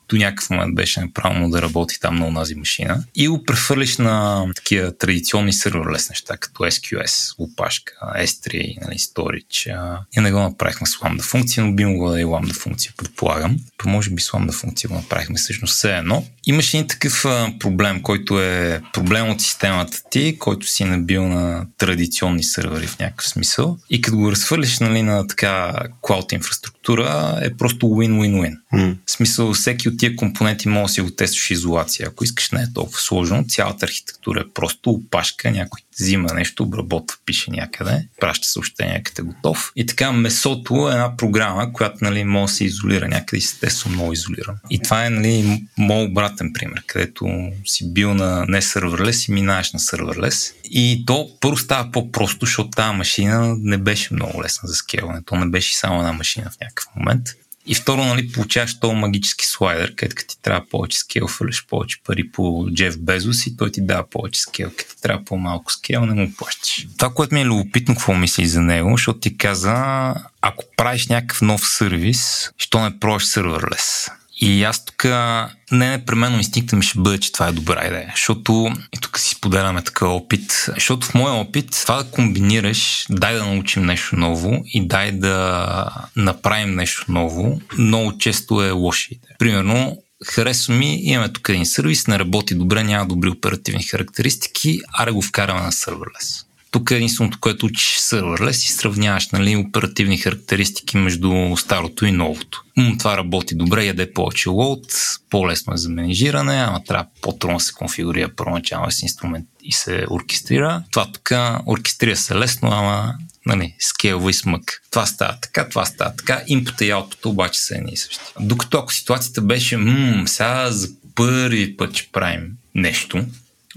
Speaker 2: до някакъв момент беше направено да работи там на онази машина и го прехвърлиш на такива традиционни серверлес неща, като SQS, опашка, S3, нали, Storage. И не го направихме с Lambda функция, но би могло да е Lambda функция, предполагам. По може би с Lambda функция го направихме всъщност все едно. Имаше един такъв проблем, който е проблем от системата ти, който си набил на традиционни сервери в някакъв смисъл. И като го разхвърлиш нали, на така клауд инфраструктура, е просто win-win-win. Mm. В смисъл, всеки от тия компоненти може да си го тестваш изолация. Ако искаш не е толкова сложно, цялата архитектура е просто опашка, някой взима нещо, обработва, пише някъде, праща съобщение, къде готов. И така месото е една програма, която нали, може да се изолира някъде и естествено много изолиран. И това е нали, моят обратен пример, където си бил на не серверлес и минаеш на серверлес. И то първо става по-просто, защото тази машина не беше много лесна за скелване. То не беше само една машина в някакъв момент. И второ, нали, получаваш този магически слайдер, където ти трябва повече скел, фърлиш повече пари по Джеф Безос и той ти дава повече скел. Като ти трябва по-малко скел, не му плащаш. Това, което ми е любопитно, какво мисли за него, защото ти каза, ако правиш някакъв нов сервис, що не пробваш серверлес? И аз тук не непременно инстинкта ми ще бъде, че това е добра идея. Защото, и тук си споделяме такъв опит, защото в моя опит това да комбинираш, дай да научим нещо ново и дай да направим нещо ново, много често е лоша идея. Примерно, харесва ми, имаме тук един сервис, не работи добре, няма добри оперативни характеристики, аре го вкараме на серверлес. Тук е единственото, което учиш серверлес и сравняваш нали, оперативни характеристики между старото и новото. М, това работи добре, яде повече лоуд, по-лесно е за менежиране, ама трябва по-трудно се конфигурира първоначално с инструмент и се оркестрира. Това тук оркестрира се лесно, ама нали, скелва и смък. Това става така, това става така. Инпута и аутпута обаче са едни и същи. Докато ако ситуацията беше, мм, сега за първи път ще правим нещо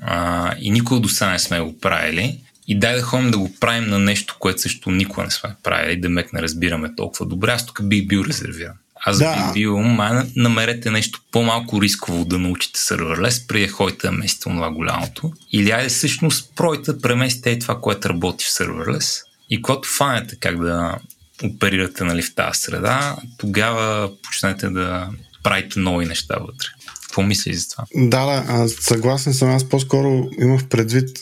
Speaker 2: а, и никога до сега не сме го правили, и дай да ходим да го правим на нещо, което също никога не сме правили, да мек не разбираме толкова добре. Аз тук бих бил резервиран. Аз да. бих бил, май намерете нещо по-малко рисково да научите серверлес, преди ходите да местите това голямото. Или айде всъщност пройте преместите и това, което работи в серверлес. И когато фанете как да оперирате нали, в тази среда, тогава почнете да правите нови неща вътре. Какво мислиш за това?
Speaker 3: Да, да, аз съгласен съм. Аз по-скоро имах предвид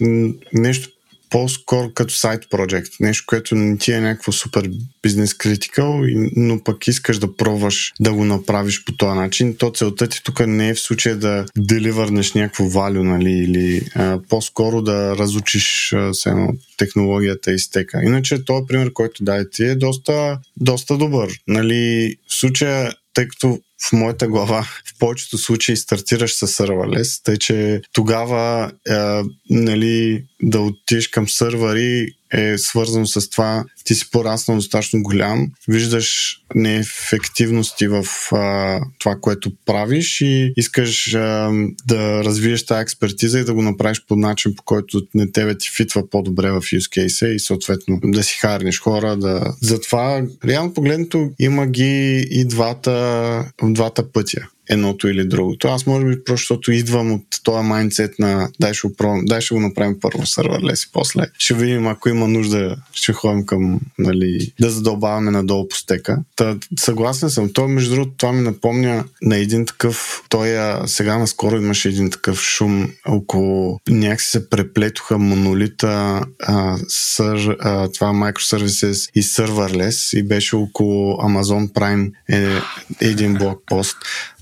Speaker 3: нещо по-скоро като сайт project. Нещо, което не ти е някакво супер бизнес критикал, но пък искаш да пробваш да го направиш по този начин. То целта ти тук не е в случая да деливърнеш някакво валю, нали, или а, по-скоро да разучиш а, технологията и стека. Иначе този пример, който дай ти е доста, доста добър. Нали, в случая, тъй като в моята глава. В повечето случаи стартираш с серверлес, тъй че тогава е, нали, да отидеш към сървъри е свързано с това, ти си пораснал достатъчно голям, виждаш неефективности в а, това, което правиш и искаш а, да развиеш тази експертиза и да го направиш по начин, по който не тебе ти фитва по-добре в use case и съответно да си харнеш хора. Да... Затова, реално погледнато, има ги и двата, двата пътя едното или другото. Аз може би просто защото идвам от този майндсет на дай ще, го, дай ще го направим първо серверлес и после ще видим ако има нужда, ще ходим към нали, да задълбаваме надолу по стека. Та, съгласен съм. Той, между другото, това ми напомня на един такъв, той а, сега наскоро имаше един такъв шум около някакси се преплетоха монолита а, сър, а, това microservices и serverless и беше около Amazon Prime е, един блокпост.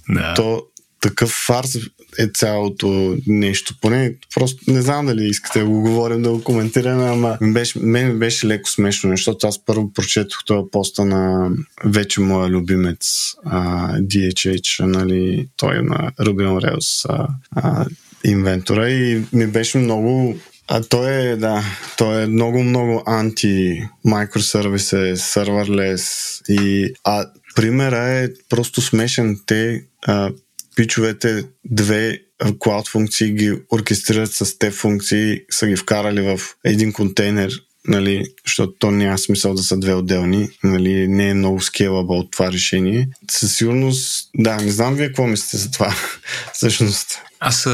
Speaker 3: Да. То такъв фарс е цялото нещо. Поне просто не знам дали искате да го говорим, да го коментираме, ама беше, мен беше леко смешно, защото аз първо прочетох това поста на вече моя любимец а, DHH, нали, той е на Ruby on а, а, инвентора и ми беше много а той е, да, той е много, много анти microservices, serverless и а примера е просто смешен. Те а, пичовете две клауд функции ги оркестрират с те функции, са ги вкарали в един контейнер, нали, защото то няма смисъл да са две отделни, нали, не е много от това решение. Със сигурност, да, не знам вие какво мислите за това, всъщност.
Speaker 2: Аз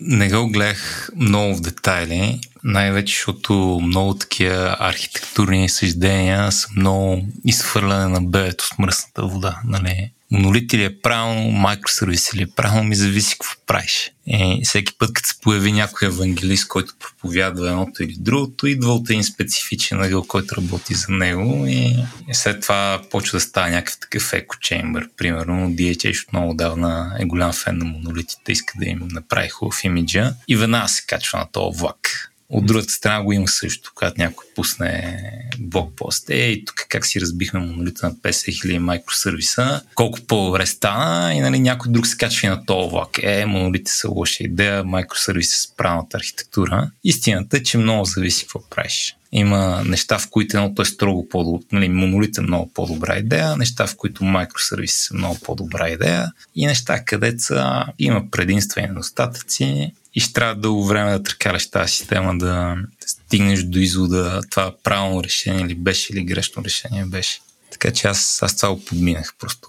Speaker 2: не го гледах много в детайли, най-вече защото много такива архитектурни съждения са много изхвърляне на бебето с мръсната вода. Нали? Монолит ли е правилно, микросервис ли е правилно, ми зависи какво правиш. И всеки път, като се появи някой евангелист, който проповядва едното или другото, идва от един специфичен ъгъл, който работи за него и след това почва да става някакъв такъв еко чембър. Примерно DHH от много давна е голям фен на монолитите, иска да им направи хубав имиджа и веднага се качва на този влак. От другата страна го има също, когато някой пусне блокпост. Ей, тук как си разбихме монолита на 50 000 микросервиса, колко по-добре стана и нали, някой друг се качва и на този влак. Е, монолите са лоша идея, микросервиси с правилната архитектура. Истината е, че много зависи какво правиш. Има неща, в които едното е строго по-добре, нали, монолит е много по-добра идея, неща, в които микросервиси са много по-добра идея и неща, където са, има предимства и недостатъци и ще трябва дълго време да тръкаляш тази система, да стигнеш до извода това правилно решение ли беше или грешно решение беше. Така че аз, аз го подминах просто.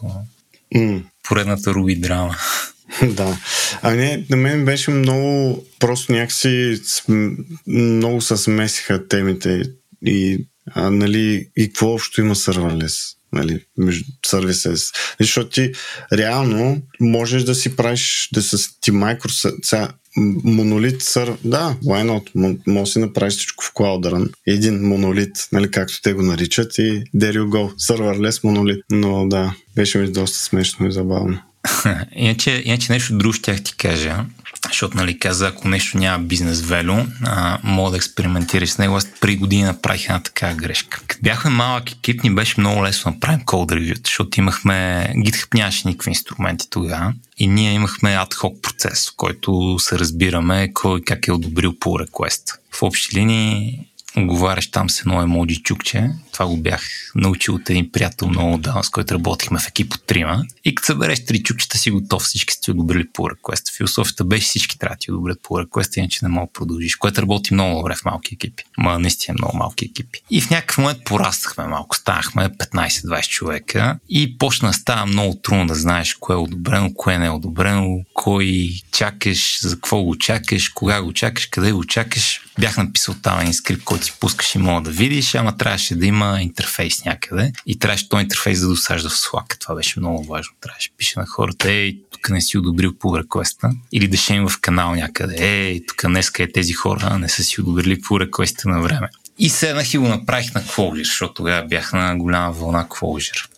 Speaker 2: Mm. Поредната руби драма.
Speaker 3: да. А не, на мен беше много, просто някакси много се смесиха темите и, а, нали, и какво общо има сървалес нали, между сервисес. Защото ти реално можеш да си правиш, да с ти микро, монолит сърв... Да, why not? Може си направиш всичко в Cloud Run. Един монолит, нали, както те го наричат и there you go. Serverless монолит. Но да, беше ми доста смешно и забавно.
Speaker 2: иначе, иначе нещо друго ще ти кажа защото нали, каза, ако нещо няма бизнес велю, мога да експериментираш с него. Аз при години направих една така грешка. Като бяхме малък екип, ни беше много лесно да направим код ревю, защото имахме, GitHub нямаше никакви инструменти тогава и ние имахме адхок процес, в който се разбираме кой как е одобрил по реквест. В общи линии Оговаряш там с едно емоджи чукче. Това го бях научил от един приятел много давно, с който работихме в екип от трима. И като събереш три чукчета си готов, всички сте одобрили по реквест. Философията беше всички трябва да ти одобрят по реквест, иначе не мога да продължиш, което работи много добре в малки екипи. Ма наистина много малки екипи. И в някакъв момент пораснахме малко, станахме 15-20 човека и почна да става много трудно да знаеш кое е одобрено, кое не е одобрено, кой чакаш, за какво го чакаш, кога го чакаш, къде го чакаш Бях написал там един скрипт, който си пускаш и мога да видиш, ама трябваше да има интерфейс някъде и трябваше този интерфейс да досажда в Slack. Това беше много важно. Трябваше да пише на хората, ей, тук не си одобрил по реквеста. Или да шем в канал някъде, ей, тук днеска е тези хора не са си одобрили по реквеста на време. И седнах и го направих на Clojure, защото тогава бях на голяма вълна Clojure.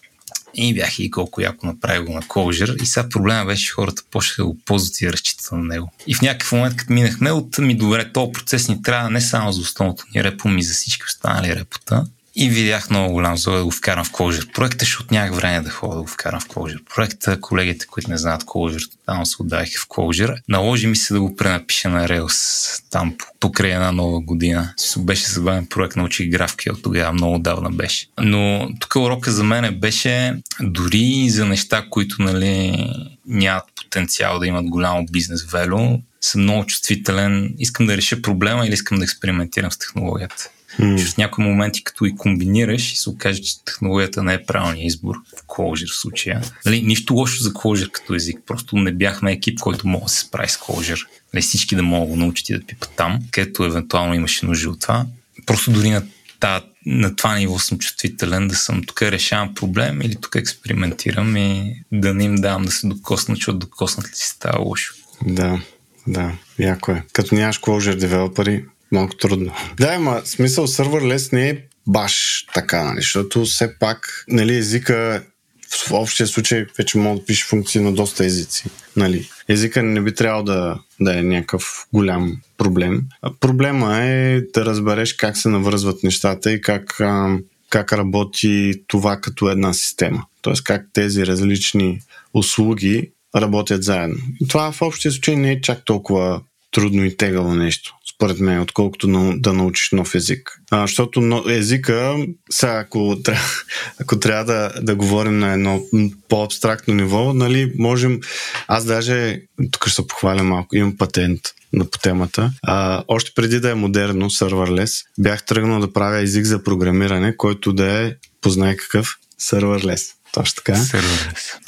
Speaker 2: И бях и колко яко направи го на Clojure. И сега проблема беше, хората почнаха да го ползват и разчитат на него. И в някакъв момент, като минахме от ми добре, този процес ни трябва не само за основното ни репо, ми за всички останали репота. И видях много голям зло да го вкарам в Clojure проекта, защото нямах време да ходя да го вкарам в Clojure проекта. Колегите, които не знаят Clojure, там се отдаваха в Clojure. Наложи ми се да го пренапиша на Rails там покрай една нова година. Беше забавен проект, научих графки от тогава, много давна беше. Но тук урока за мен беше дори за неща, които нали, нямат потенциал да имат голямо бизнес вело, съм много чувствителен, искам да реша проблема или искам да експериментирам с технологията. Mm. в някои моменти, като и комбинираш и се окаже, че технологията не е правилният избор в Clojure в случая. Нали, нищо лошо за Clojure като език, просто не бяхме екип, който мога да се справи с Clojure. Нали, всички да могат да научат и да пипат там, където евентуално имаше нужда от това. Просто дори на, та, на това ниво съм чувствителен, да съм тук решавам проблем или тук експериментирам и да не им давам да се докоснат, защото докоснат ли си става лошо.
Speaker 3: Да, да, яко е. Като нямаш Clojure девелопери, малко трудно. Да, ама смисъл serverless не е баш така, нали, защото все пак нали, езика в общия случай вече мога да пише функции на доста езици. Нали. Езика не би трябвало да, да е някакъв голям проблем. Проблема е да разбереш как се навързват нещата и как, как работи това като една система. Тоест как тези различни услуги работят заедно. Това в общия случай не е чак толкова трудно и тегаво нещо според мен, отколкото на, да научиш нов език. А, защото но, езика, сега ако, трябва, ако трябва да, да говорим на едно по-абстрактно ниво, нали, можем, аз даже, тук ще се похваля малко, имам патент на по темата. А, още преди да е модерно, serverless, бях тръгнал да правя език за програмиране, който да е, познай какъв, serverless. Точно така.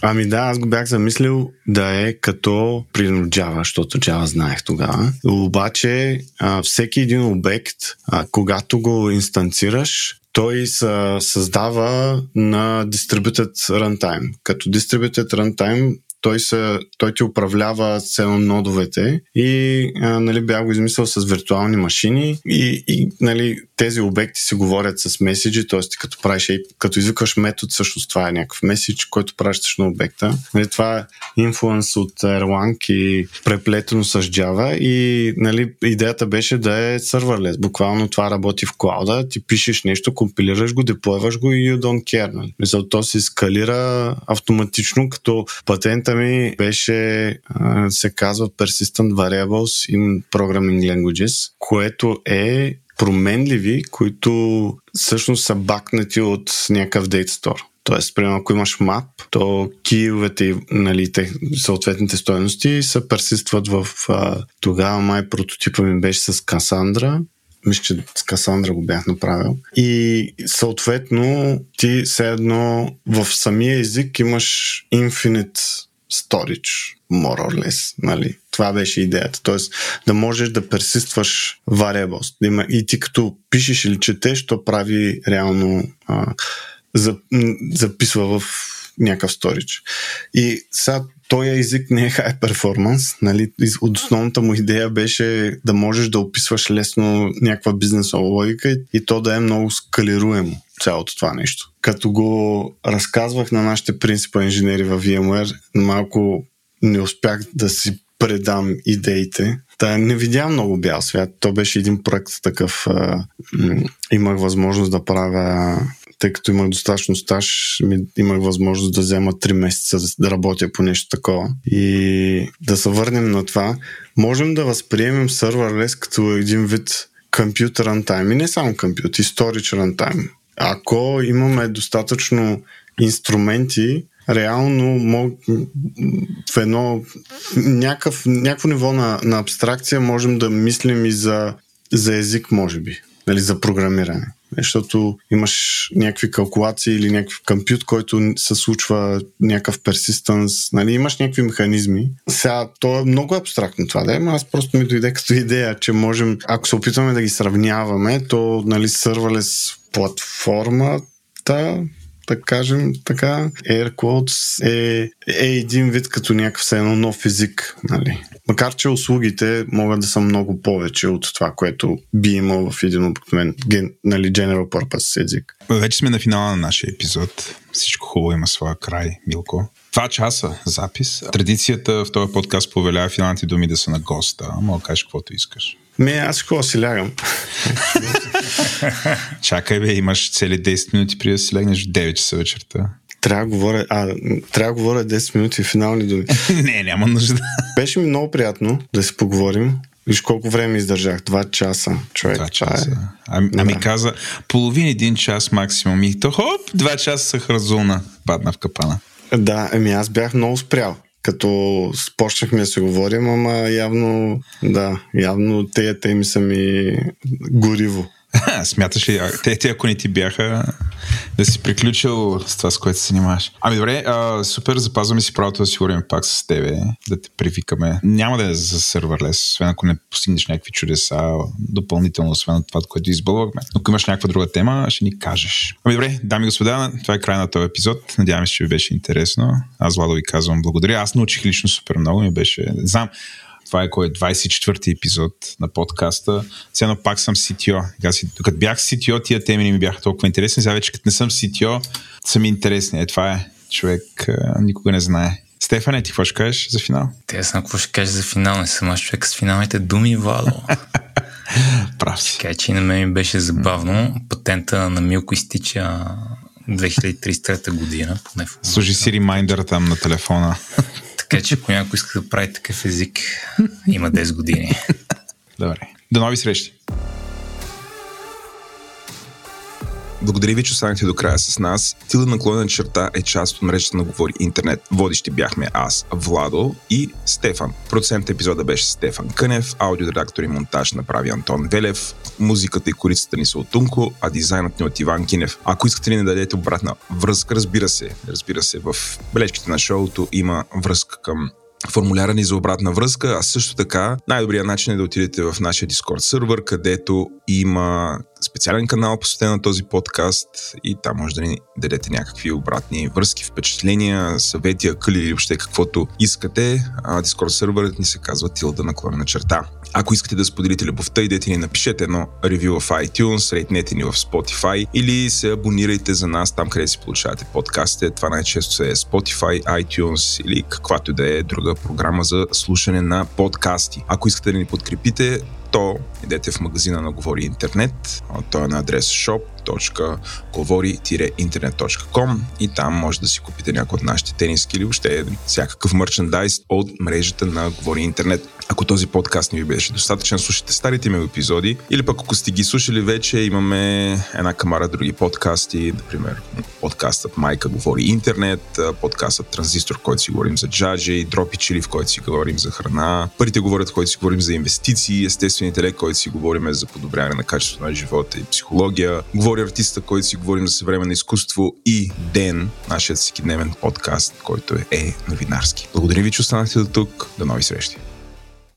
Speaker 3: Ами да, аз го бях замислил да е като, примерно Java, защото Java знаех тогава. Обаче а, всеки един обект, а, когато го инстанцираш, той се създава на Distributed Runtime. Като Distributed Runtime той, се, той ти управлява цено нодовете и а, нали, бях го измислил с виртуални машини и, и нали, тези обекти си говорят с меседжи, т.е. като правиш, като извикаш метод, всъщност това е някакъв меседж, който пращаш на обекта. Нали, това е инфлуенс от Erlang и преплетено с Java и нали, идеята беше да е serverless. Буквално това работи в клауда, ти пишеш нещо, компилираш го, деплойваш го и you don't care. Нали. Мисля, то се скалира автоматично, като патента ми беше, се казва Persistent Variables in Programming Languages, което е променливи, които всъщност са бакнати от някакъв Date Store. Тоест, примерно, ако имаш мап, то киевете, нали, те, съответните стоености се персистват в... Тогава май прототипа ми беше с Касандра. Мисля, че с Касандра го бях направил. И съответно, ти все едно в самия език имаш infinite storage, more or less. Нали? Това беше идеята. Тоест да можеш да персистваш variables. Да има, и ти като пишеш или четеш, то прави реално а, за, записва в някакъв storage. И сега този език не е high performance. Нали? От основната му идея беше да можеш да описваш лесно някаква бизнесова логика и то да е много скалируемо цялото това нещо. Като го разказвах на нашите принципа инженери в VMware, малко не успях да си предам идеите. Та не видя много бял свят. То беше един проект такъв. Имах възможност да правя тъй като имах достатъчно стаж, имах възможност да взема 3 месеца да работя по нещо такова. И да се върнем на това, можем да възприемем serverless като един вид компютър runtime. И не само компютър, и runtime. Ако имаме достатъчно инструменти, реално мог, в едно някакъв, някакво ниво на, на абстракция можем да мислим и за, за език, може би, нали, за програмиране. Защото имаш някакви калкулации или някакъв компют, който се случва някакъв персистенс, нали, имаш някакви механизми. Сега, то е много абстрактно това, да, аз просто ми дойде като идея, че можем, ако се опитваме да ги сравняваме, то, нали, сервалес платформата да кажем така, AirQuotes е, е един вид като някакъв едно нов език. Нали? Макар, че услугите могат да са много повече от това, което би имал в един обикновен нали, general purpose език.
Speaker 4: Вече сме на финала на нашия епизод. Всичко хубаво има своя край, Милко. Два часа запис. Традицията в този подкаст повелява финалните думи да са на госта. Мога да кажеш каквото искаш.
Speaker 3: Не, аз какво си лягам.
Speaker 4: Чакай бе, имаш цели 10 минути преди да си легнеш в 9 часа вечерта.
Speaker 3: Трябва да говоря, а, трябва да говоря 10 минути финални думи.
Speaker 4: не, няма нужда.
Speaker 3: Беше ми много приятно да си поговорим. Виж колко време издържах. Два часа, човек.
Speaker 4: Два часа. Е... Ами, да. ами каза, половин един час максимум. И то хоп, два часа са хразулна. Падна в капана.
Speaker 3: Да, ами аз бях много спрял като почнахме да се говорим, ама явно, да, явно тези теми са ми гориво.
Speaker 4: Смяташ ли, те, те ако не ти бяха, да си приключил с това, с което се занимаваш? Ами добре, а, супер, запазваме си правото да си говорим пак с тебе, да те привикаме. Няма да е за серверлес, освен ако не постигнеш някакви чудеса, допълнително, освен от това, което избълвахме. Ако имаш някаква друга тема, ще ни кажеш. Ами добре, дами и господа, това е край на този епизод. Надявам се, че ви беше интересно. Аз, Владо, ви казвам благодаря. Аз научих лично супер много. Ми беше, знам, това е кой е 24-ти епизод на подкаста. Сега пак съм CTO. Докато бях CTO, тия теми не ми бяха толкова интересни. Сега вече като не съм CTO, са ми интересни. Е, това е. Човек никога не знае. Стефане, ти какво ще кажеш за финал?
Speaker 2: Те знам какво ще кажеш за финал. Не съм аз човек с финалните думи, Владо.
Speaker 4: Прав си.
Speaker 2: Така че на мен ми беше забавно. Патента на Милко изтича 2033 година. Поне в
Speaker 4: Служи си ремайдър там на телефона.
Speaker 2: Така че ако някой иска да прави такъв език, има 10 години.
Speaker 4: Добре. До нови срещи! Благодаря ви, че останахте до края с нас. Тилда наклонена черта е част от мрежата на Говори Интернет. Водещи бяхме аз, Владо и Стефан. Продуцент епизода беше Стефан Кънев, аудиоредактор и монтаж направи Антон Велев, музиката и корицата ни са от Тунко, а дизайнът ни от Иван Кинев. Ако искате ли да дадете обратна връзка, разбира се, разбира се, в бележките на шоуто има връзка към формуляра ни за обратна връзка, а също така най-добрият начин е да отидете в нашия Discord сервер, където има специален канал посветен на този подкаст и там може да ни дадете някакви обратни връзки, впечатления, съвети, акъли или въобще каквото искате. Discord серверът ни се казва Тилда наклонена черта. Ако искате да споделите любовта, идете ни напишете едно ревю в iTunes, рейтнете ни в Spotify или се абонирайте за нас там, къде си получавате подкастите. Това най-често е Spotify, iTunes или каквато да е друга програма за слушане на подкасти. Ако искате да ни подкрепите, то идете в магазина на Говори Интернет. Той е на адрес shop www.govori-internet.com и там може да си купите някои от нашите тениски или въобще всякакъв мерчендайз от мрежата на Говори Интернет. Ако този подкаст не ви беше достатъчен, слушайте старите ми епизоди или пък ако сте ги слушали вече, имаме една камара други подкасти, например подкастът Майка говори интернет, подкастът Транзистор, в който си говорим за джаджи, Дропи Чили, в който си говорим за храна, Парите говорят, в който си говорим за инвестиции, Естествен интелект, който си говорим за подобряване на качеството на живота и психология, говори артиста, който си говорим за съвременно изкуство и Ден, нашият всекидневен подкаст, който е новинарски. Благодаря ви, че останахте до тук. До нови срещи!